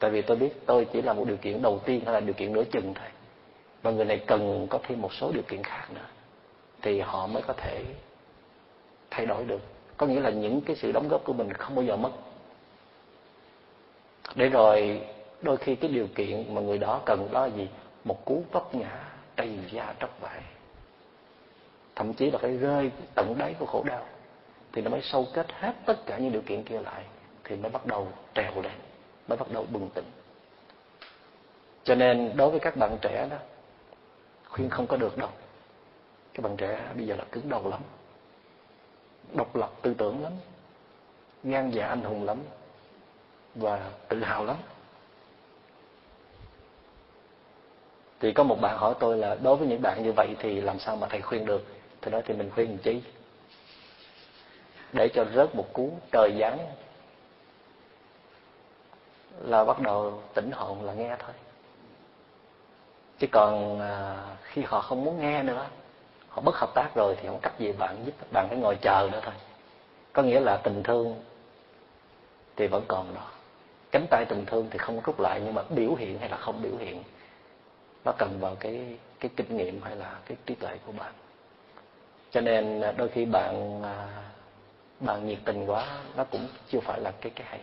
tại vì tôi biết tôi chỉ là một điều kiện đầu tiên hay là điều kiện nửa chừng thôi. Và người này cần có thêm một số điều kiện khác nữa. Thì họ mới có thể thay đổi được. Có nghĩa là những cái sự đóng góp của mình không bao giờ mất. Để rồi đôi khi cái điều kiện mà người đó cần đó là gì? Một cú vấp ngã trầy da tróc vải. Thậm chí là phải rơi tận đáy của khổ đau. Thì nó mới sâu kết hết tất cả những điều kiện kia lại. Thì mới bắt đầu trèo lên mới bắt đầu bừng tỉnh. Cho nên đối với các bạn trẻ đó, khuyên không có được đâu. Các bạn trẻ bây giờ là cứng đầu lắm, độc lập tư tưởng lắm gan dạ anh hùng lắm và tự hào lắm. Thì có một bạn hỏi tôi là đối với những bạn như vậy thì làm sao mà thầy khuyên được? Tôi nói thì mình khuyên làm chi? Để cho rớt một cú trời giáng là bắt đầu tỉnh hồn là nghe thôi. Chứ còn à, khi họ không muốn nghe nữa, họ bất hợp tác rồi thì không cách gì bạn giúp bạn phải ngồi chờ nữa thôi. Có nghĩa là tình thương thì vẫn còn đó. Cánh tay tình thương thì không rút lại nhưng mà biểu hiện hay là không biểu hiện, nó cần vào cái cái kinh nghiệm hay là cái trí tuệ của bạn. Cho nên à, đôi khi bạn à, bạn nhiệt tình quá, nó cũng chưa phải là cái cái hay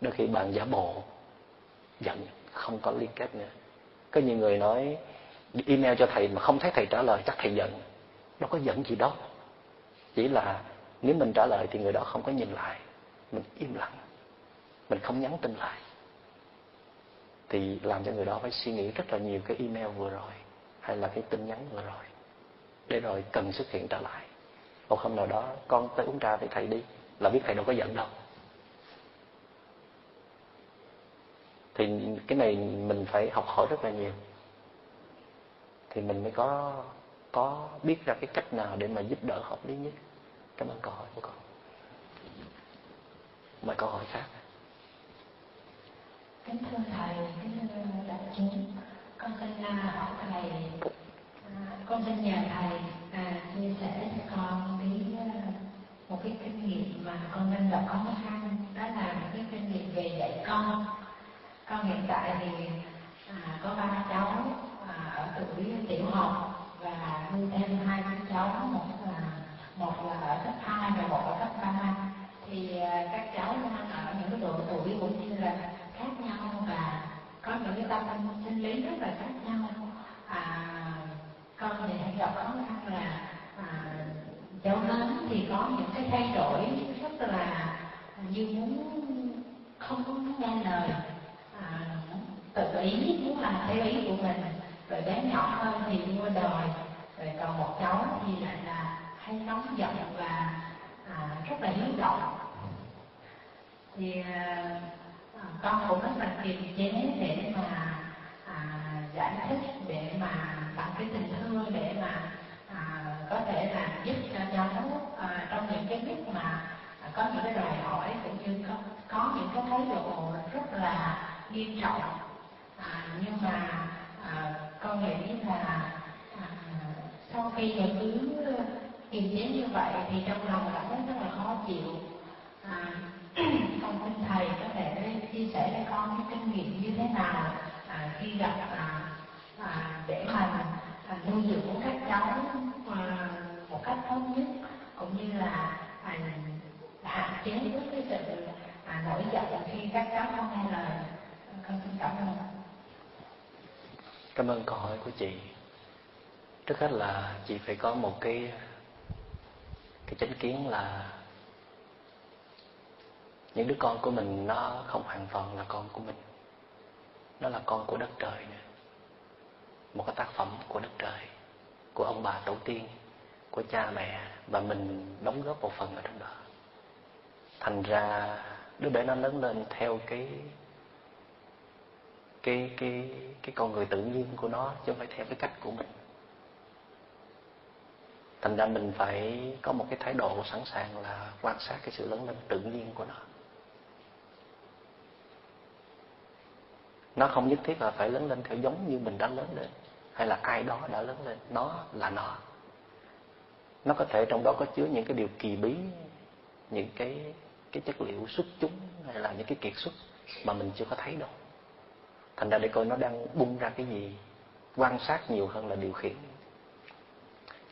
đôi khi bạn giả bộ, giận, không có liên kết nữa. Có nhiều người nói, email cho thầy mà không thấy thầy trả lời, chắc thầy giận. Đâu có giận gì đâu. Chỉ là nếu mình trả lời thì người đó không có nhìn lại. Mình im lặng. Mình không nhắn tin lại. Thì làm cho người đó phải suy nghĩ rất là nhiều cái email vừa rồi, hay là cái tin nhắn vừa rồi, để rồi cần xuất hiện trở lại. Một hôm nào đó con tới uống trà với thầy đi, là biết thầy đâu có giận đâu. Thì cái này mình phải học hỏi rất là nhiều. Thì mình mới có có biết ra cái cách nào để mà giúp đỡ hợp lý nhất. Cảm ơn câu hỏi của con. Mời câu hỏi khác. Kính thưa thầy kính thưa đại chúng. Con xin là hỏi thầy. À, con xin nhờ thầy à, chia sẻ cho con cái à, một cái kinh nghiệm mà con đang gặp khó khăn. Đó là cái kinh nghiệm về dạy con con hiện tại thì à, có ba cháu à, ở tuổi tiểu học và nuôi thêm hai đứa cháu một là một là ở cấp hai và một ở cấp ba. Thì à, các cháu đang ở những cái độ tuổi cũng như là khác nhau và có những cái tâm sinh lý rất là khác nhau. À, con thì hay gặp khó khăn là à, cháu lớn thì có những cái thay đổi rất là như muốn không có nghe lời tự ý muốn làm theo ý của mình rồi bé nhỏ hơn thì mua đòi rồi còn một cháu thì lại là hay nóng giận và à, rất là hiếu động. Thì à, à con cũng rất là kiềm chế để mà à, giải thích để mà bằng cái tình thương để mà à, có thể là giúp cho cháu à, trong những cái lúc mà có những cái đòi hỏi cũng như có, có những cái thái độ rất là nghiêm trọng. À, nhưng mà à, con nghĩ là à, sau khi giải cứ tìm chế như vậy thì trong lòng cảm thấy rất là khó chịu. À, [CLEARS THROAT] con xin thầy có thể chia sẻ với con cái kinh nghiệm như thế nào à, khi gặp à, à, để mà à, nuôi dưỡng các cháu à, một cách tốt nhất cũng như là à, hạn chế với cái sự à, nổi giận khi các cháu không nghe lời con xin cảm ơn. Cảm ơn câu hỏi của chị. Trước hết là chị phải có một cái cái chánh kiến là những đứa con của mình nó không hoàn toàn là con của mình. Nó là con của đất trời nữa một cái tác phẩm của đất trời, của ông bà tổ tiên, của cha mẹ và mình đóng góp một phần ở trong đó. Thành ra đứa bé nó lớn lên theo cái cái cái cái con người tự nhiên của nó, chứ không phải theo cái cách của mình. Thành ra mình phải có một cái thái độ sẵn sàng là quan sát cái sự lớn lên tự nhiên của nó. Nó không nhất thiết là phải lớn lên theo giống như mình đã lớn lên, hay là ai đó đã lớn lên. Nó là nó. Nó có thể trong đó có chứa những cái điều kỳ bí, những cái cái chất liệu xuất chúng, hay là những cái kiệt xuất mà mình chưa có thấy đâu thành ra để coi nó đang bung ra cái gì, quan sát nhiều hơn là điều khiển.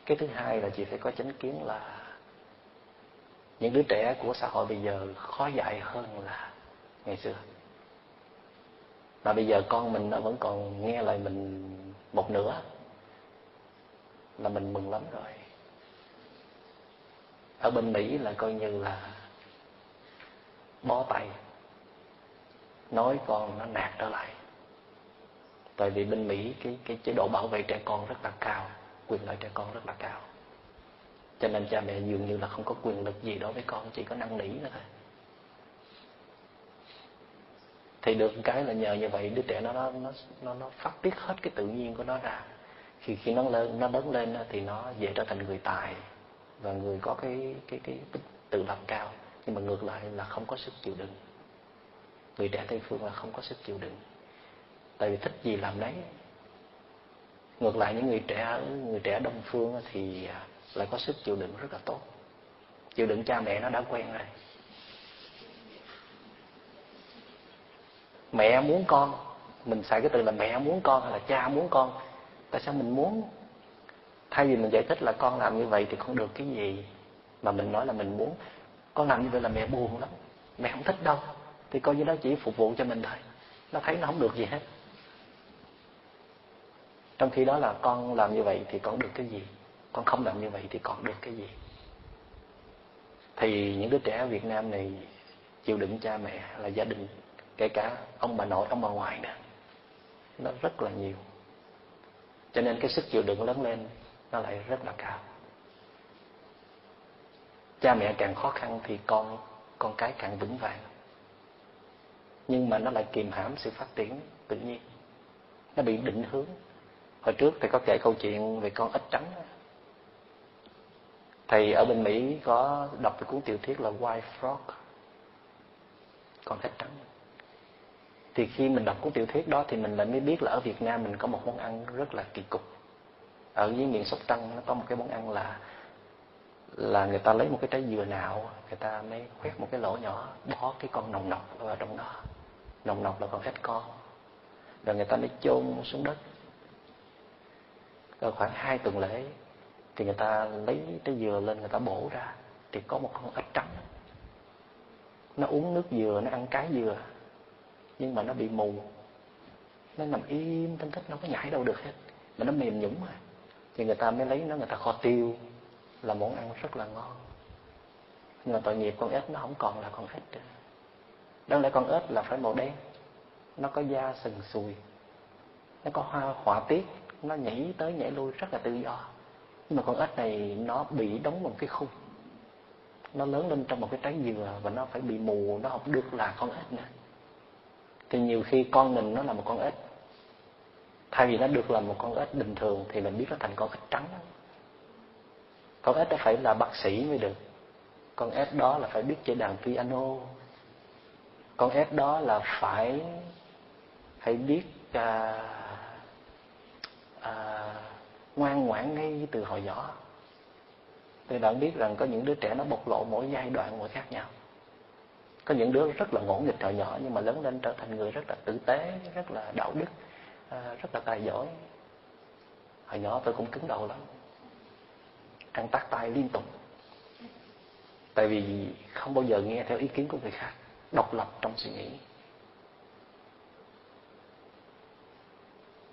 Cái thứ hai là chị phải có chánh kiến là những đứa trẻ của xã hội bây giờ khó dạy hơn là ngày xưa. Mà bây giờ con mình nó vẫn còn nghe lời mình một nửa là mình mừng lắm rồi. Ở bên mỹ là coi như là bó tay, nói con nó nạt trở lại tại vì bên mỹ cái cái chế độ bảo vệ trẻ con rất là cao, quyền lợi trẻ con rất là cao. Cho nên cha mẹ dường như là không có quyền lực gì đối với con, chỉ có năn nỉ nữa thôi. Thì được cái là nhờ như vậy đứa trẻ nó nó nó nó phát tiết hết cái tự nhiên của nó ra. Khi khi nó lớn nó lớn lên thì nó dễ trở thành người tài và người có cái cái cái tự lập cao. Nhưng mà ngược lại là không có sức chịu đựng. Người trẻ tây phương là không có sức chịu đựng tại vì thích gì làm đấy. Ngược lại những người trẻ người trẻ đông phương thì à, lại có sức chịu đựng rất là tốt. Chịu đựng cha mẹ nó đã quen rồi. Mẹ muốn con, mình xài cái từ là mẹ muốn con hay là cha muốn con, tại sao mình muốn? Thay vì mình giải thích là con làm như vậy thì con được cái gì mà mình nói là mình muốn? Con làm như vậy là mẹ buồn lắm. Mẹ không thích đâu. Thì coi như đó chỉ phục vụ cho mình thôi. Nó thấy nó không được gì hết trong khi đó là con làm như vậy thì con được cái gì? Con không làm như vậy thì con được cái gì? Thì những đứa trẻ ở Việt Nam này chịu đựng cha mẹ là gia đình, kể cả ông bà nội, ông bà ngoại nữa nó rất là nhiều. Cho nên cái sức chịu đựng lớn lên nó lại rất là cao. Cha mẹ càng khó khăn thì con con cái càng vững vàng. Nhưng mà nó lại kìm hãm sự phát triển tự nhiên. Nó bị định hướng hồi trước thì có kể câu chuyện về con ếch trắng thầy ở bên mỹ có đọc cái cuốn tiểu thuyết là white frog, con ếch trắng. Thì khi mình đọc cuốn tiểu thuyết đó thì mình lại mới biết là ở Việt Nam mình có một món ăn rất là kỳ cục. Ở dưới miền Sóc Trăng nó có một cái món ăn là là người ta lấy một cái trái dừa nào người ta mới khoét một cái lỗ nhỏ bỏ cái con nồng nọc vào trong đó. Nồng nọc là con ếch con. Rồi người ta mới chôn xuống đất rồi khoảng hai tuần lễ thì người ta lấy trái dừa lên người ta bổ ra thì có một con ếch trắng. Nó uống nước dừa, nó ăn cái dừa, nhưng mà nó bị mù. Nó nằm im tinh thích nó không có nhảy đâu được hết. Mà nó mềm nhũng mà. Thì người ta mới lấy nó, người ta kho tiêu là món ăn rất là ngon. Nhưng mà tội nghiệp con ếch nó không còn là con ếch nữa. Đáng lẽ con ếch là phải màu đen. Nó có da sừng sùi. Nó có hoa, họa tiết nó nhảy tới nhảy lui rất là tự do. Nhưng mà con ếch này nó bị đóng vào một cái khung. Nó lớn lên trong một cái trái dừa và nó phải bị mù nó không được là con ếch nữa. Thì nhiều khi con mình nó là một con ếch. Thay vì nó được là một con ếch bình thường thì mình biết nó thành con ếch trắng. Con ếch đó phải là bác sĩ mới được. Con ếch đó là phải biết chơi đàn piano. Con ếch đó là phải phải biết uh, à, ngoan ngoãn ngay từ hồi nhỏ. Thì bạn biết rằng có những đứa trẻ nó bộc lộ mỗi giai đoạn mỗi khác nhau. Có những đứa rất là ngỗ nghịch hồi nhỏ nhưng mà lớn lên trở thành người rất là tử tế rất là đạo đức à, rất là tài giỏi. Hồi nhỏ tôi cũng cứng đầu lắm ăn tắt tay liên tục. Tại vì không bao giờ nghe theo ý kiến của người khác độc lập trong suy nghĩ.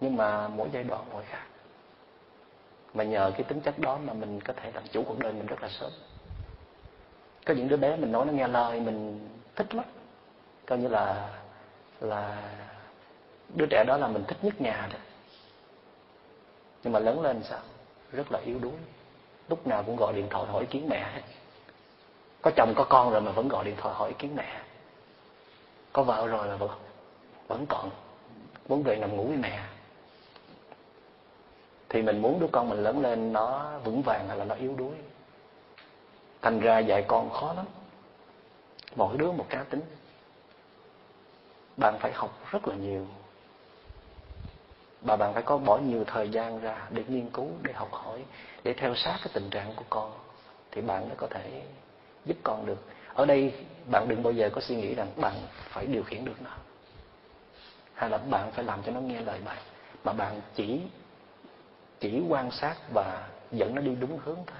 Nhưng mà mỗi giai đoạn mỗi khác. Mà nhờ cái tính chất đó mà mình có thể làm chủ cuộc đời mình rất là sớm. Có những đứa bé mình nói nó nghe lời mình thích lắm. Coi như là là đứa trẻ đó là mình thích nhất nhà đó nhưng mà lớn lên sao? Rất là yếu đuối. Lúc nào cũng gọi điện thoại hỏi ý kiến mẹ. Hết có chồng có con rồi mà vẫn gọi điện thoại hỏi ý kiến mẹ. Có vợ rồi mà vẫn vẫn còn. Muốn về nằm ngủ với mẹ thì mình muốn đứa con mình lớn lên nó vững vàng hay là nó yếu đuối. Thành ra dạy con khó lắm. Mỗi đứa một cá tính. Bạn phải học rất là nhiều. Và bạn phải có bỏ nhiều thời gian ra để nghiên cứu, để học hỏi, để theo sát cái tình trạng của con. Thì bạn mới có thể giúp con được. Ở đây, bạn đừng bao giờ có suy nghĩ rằng bạn phải điều khiển được nó. Hay là bạn phải làm cho nó nghe lời bạn. Mà bạn chỉ chỉ quan sát và dẫn nó đi đúng hướng thôi.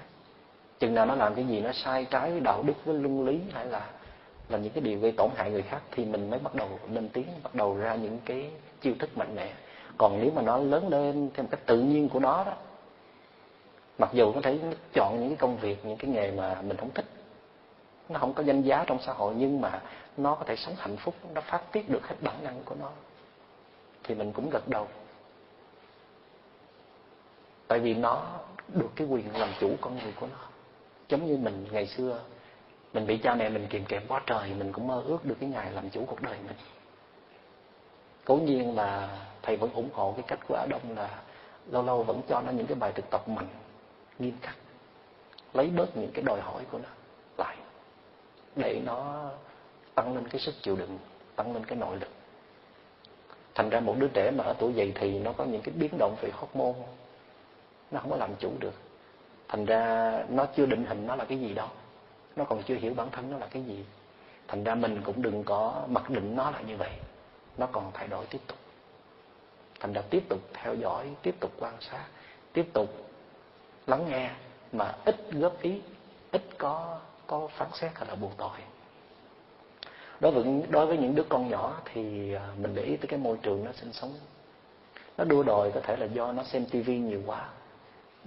Chừng nào nó làm cái gì nó sai trái với đạo đức với luân lý, hay là là những cái điều gây tổn hại người khác thì mình mới bắt đầu lên tiếng, bắt đầu ra những cái chiêu thức mạnh mẽ. Còn nếu mà nó lớn lên theo một cách tự nhiên của nó đó, mặc dù có thể chọn những cái công việc, những cái nghề mà mình không thích, nó không có danh giá trong xã hội, nhưng mà nó có thể sống hạnh phúc, nó phát tiết được hết bản năng của nó, thì mình cũng gật đầu tại vì nó được cái quyền làm chủ con người của nó. Giống như mình ngày xưa, mình bị cha mẹ mình kìm kẹp quá trời, mình cũng mơ ước được cái ngày làm chủ cuộc đời mình. Cố nhiên là thầy vẫn ủng hộ cái cách của Á Đông là lâu lâu vẫn cho nó những cái bài thực tập mạnh, nghiêm khắc, lấy bớt những cái đòi hỏi của nó lại, để nó tăng lên cái sức chịu đựng, tăng lên cái nội lực. Thành ra một đứa trẻ mà ở tuổi dậy thì nó có những cái biến động về hormone nó không có làm chủ được. Thành ra nó chưa định hình nó là cái gì đâu nó còn chưa hiểu bản thân nó là cái gì. Thành ra mình cũng đừng có mặc định nó là như vậy. Nó còn thay đổi tiếp tục. Thành ra tiếp tục theo dõi, tiếp tục quan sát, tiếp tục lắng nghe mà ít góp ý, ít có có phán xét hay là buộc tội. Đối với đối với những đứa con nhỏ thì à, mình để ý tới cái môi trường nó sinh sống. Nó đua đòi có thể là do nó xem tivi nhiều quá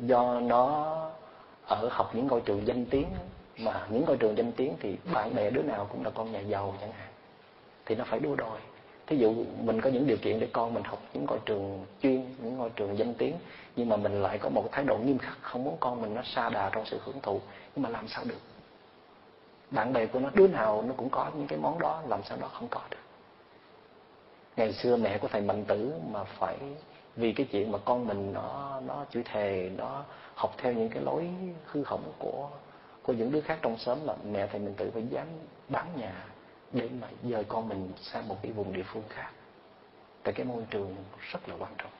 do nó ở học những ngôi trường danh tiếng, mà những ngôi trường danh tiếng thì bạn bè, đứa nào cũng là con nhà giàu chẳng hạn, thì nó phải đua đòi. Thí dụ mình có những điều kiện để con mình học những ngôi trường chuyên, những ngôi trường danh tiếng, nhưng mà mình lại có một thái độ nghiêm khắc, không muốn con mình nó xa đà trong sự hưởng thụ, nhưng mà làm sao được? Bạn bè của nó, đứa nào nó cũng có những cái món đó, làm sao nó không có được. Ngày xưa mẹ của thầy mạnh tử mà phải vì cái chuyện mà con mình nó nó chửi thề nó học theo những cái lối hư hỏng của của những đứa khác trong xóm là mẹ thì mình tự phải dám bán nhà để mà dời con mình sang một cái vùng địa phương khác. Tại cái môi trường rất là quan trọng.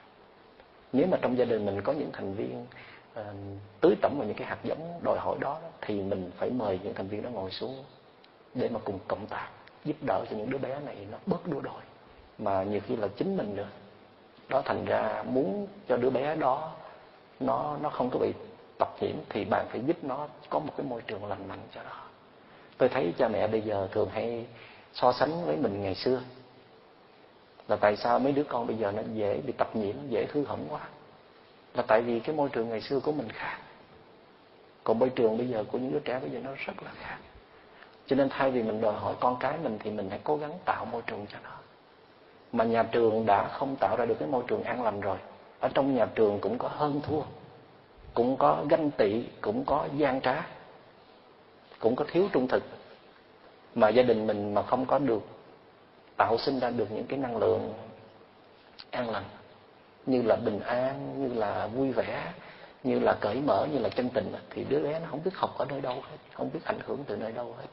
Nếu mà trong gia đình mình có những thành viên ờ, uh, tưới tẩm vào những cái hạt giống đòi hỏi đó thì mình phải mời những thành viên đó ngồi xuống để mà cùng cộng tác giúp đỡ cho những đứa bé này nó bớt đua đòi. Mà nhiều khi là chính mình nữa đó thành ra muốn cho đứa bé đó nó nó không có bị tập nhiễm thì bạn phải giúp nó có một cái môi trường lành mạnh cho nó. Tôi thấy cha mẹ bây giờ thường hay so sánh với mình ngày xưa. Là tại sao mấy đứa con bây giờ nó dễ bị tập nhiễm, dễ hư hỏng quá? Là tại vì cái môi trường ngày xưa của mình khác. Còn môi trường bây giờ của những đứa trẻ bây giờ nó rất là khác. Cho nên thay vì mình đòi hỏi con cái mình thì mình hãy cố gắng tạo môi trường cho nó mà nhà trường đã không tạo ra được cái môi trường an lành rồi. Ở trong nhà trường cũng có hơn thua, cũng có ganh tị, cũng có gian trá, cũng có thiếu trung thực. Mà gia đình mình mà không có được tạo sinh ra được những cái năng lượng an lành, như là bình an, như là vui vẻ, như là cởi mở, như là chân tình, thì đứa bé nó không biết học ở nơi đâu hết, không biết ảnh hưởng từ nơi đâu hết.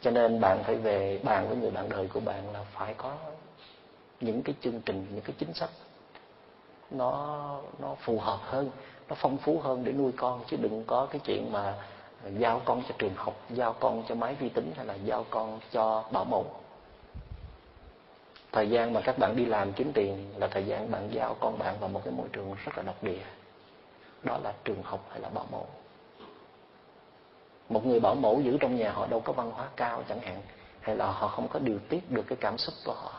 Cho nên bạn phải về bàn với người bạn đời của bạn là phải có những cái chương trình, những cái chính sách nó nó phù hợp hơn, nó phong phú hơn để nuôi con, chứ đừng có cái chuyện mà giao con cho trường học, giao con cho máy vi tính hay là giao con cho bảo mẫu. Thời gian mà các bạn đi làm kiếm tiền là thời gian bạn giao con bạn vào một cái môi trường rất là độc địa. Đó là trường học hay là bảo mẫu. Một người bảo mẫu giữ trong nhà họ đâu có văn hóa cao chẳng hạn, hay là họ không có điều tiết được cái cảm xúc của họ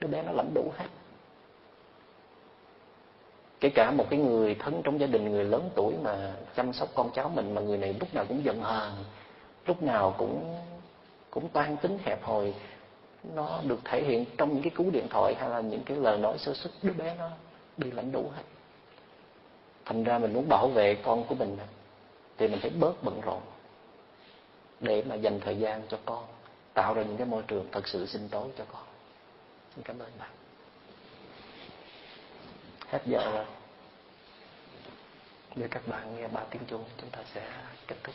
đứa bé nó lãnh đủ hết. Kể cả một cái người thân trong gia đình, người lớn tuổi mà chăm sóc con cháu mình mà người này lúc nào cũng giận hờn, lúc nào cũng cũng toan tính hẹp hòi, nó được thể hiện trong những cái cú điện thoại hay là những cái lời nói sơ xuất đứa bé nó đi lãnh đủ hết. Thành ra mình muốn bảo vệ con của mình thì mình phải bớt bận rộn để mà dành thời gian cho con, tạo ra những cái môi trường thật sự sinh tố cho con xin cảm ơn bạn. Hết giờ rồi. Để các bạn nghe ba tiếng chuông chúng ta sẽ kết thúc.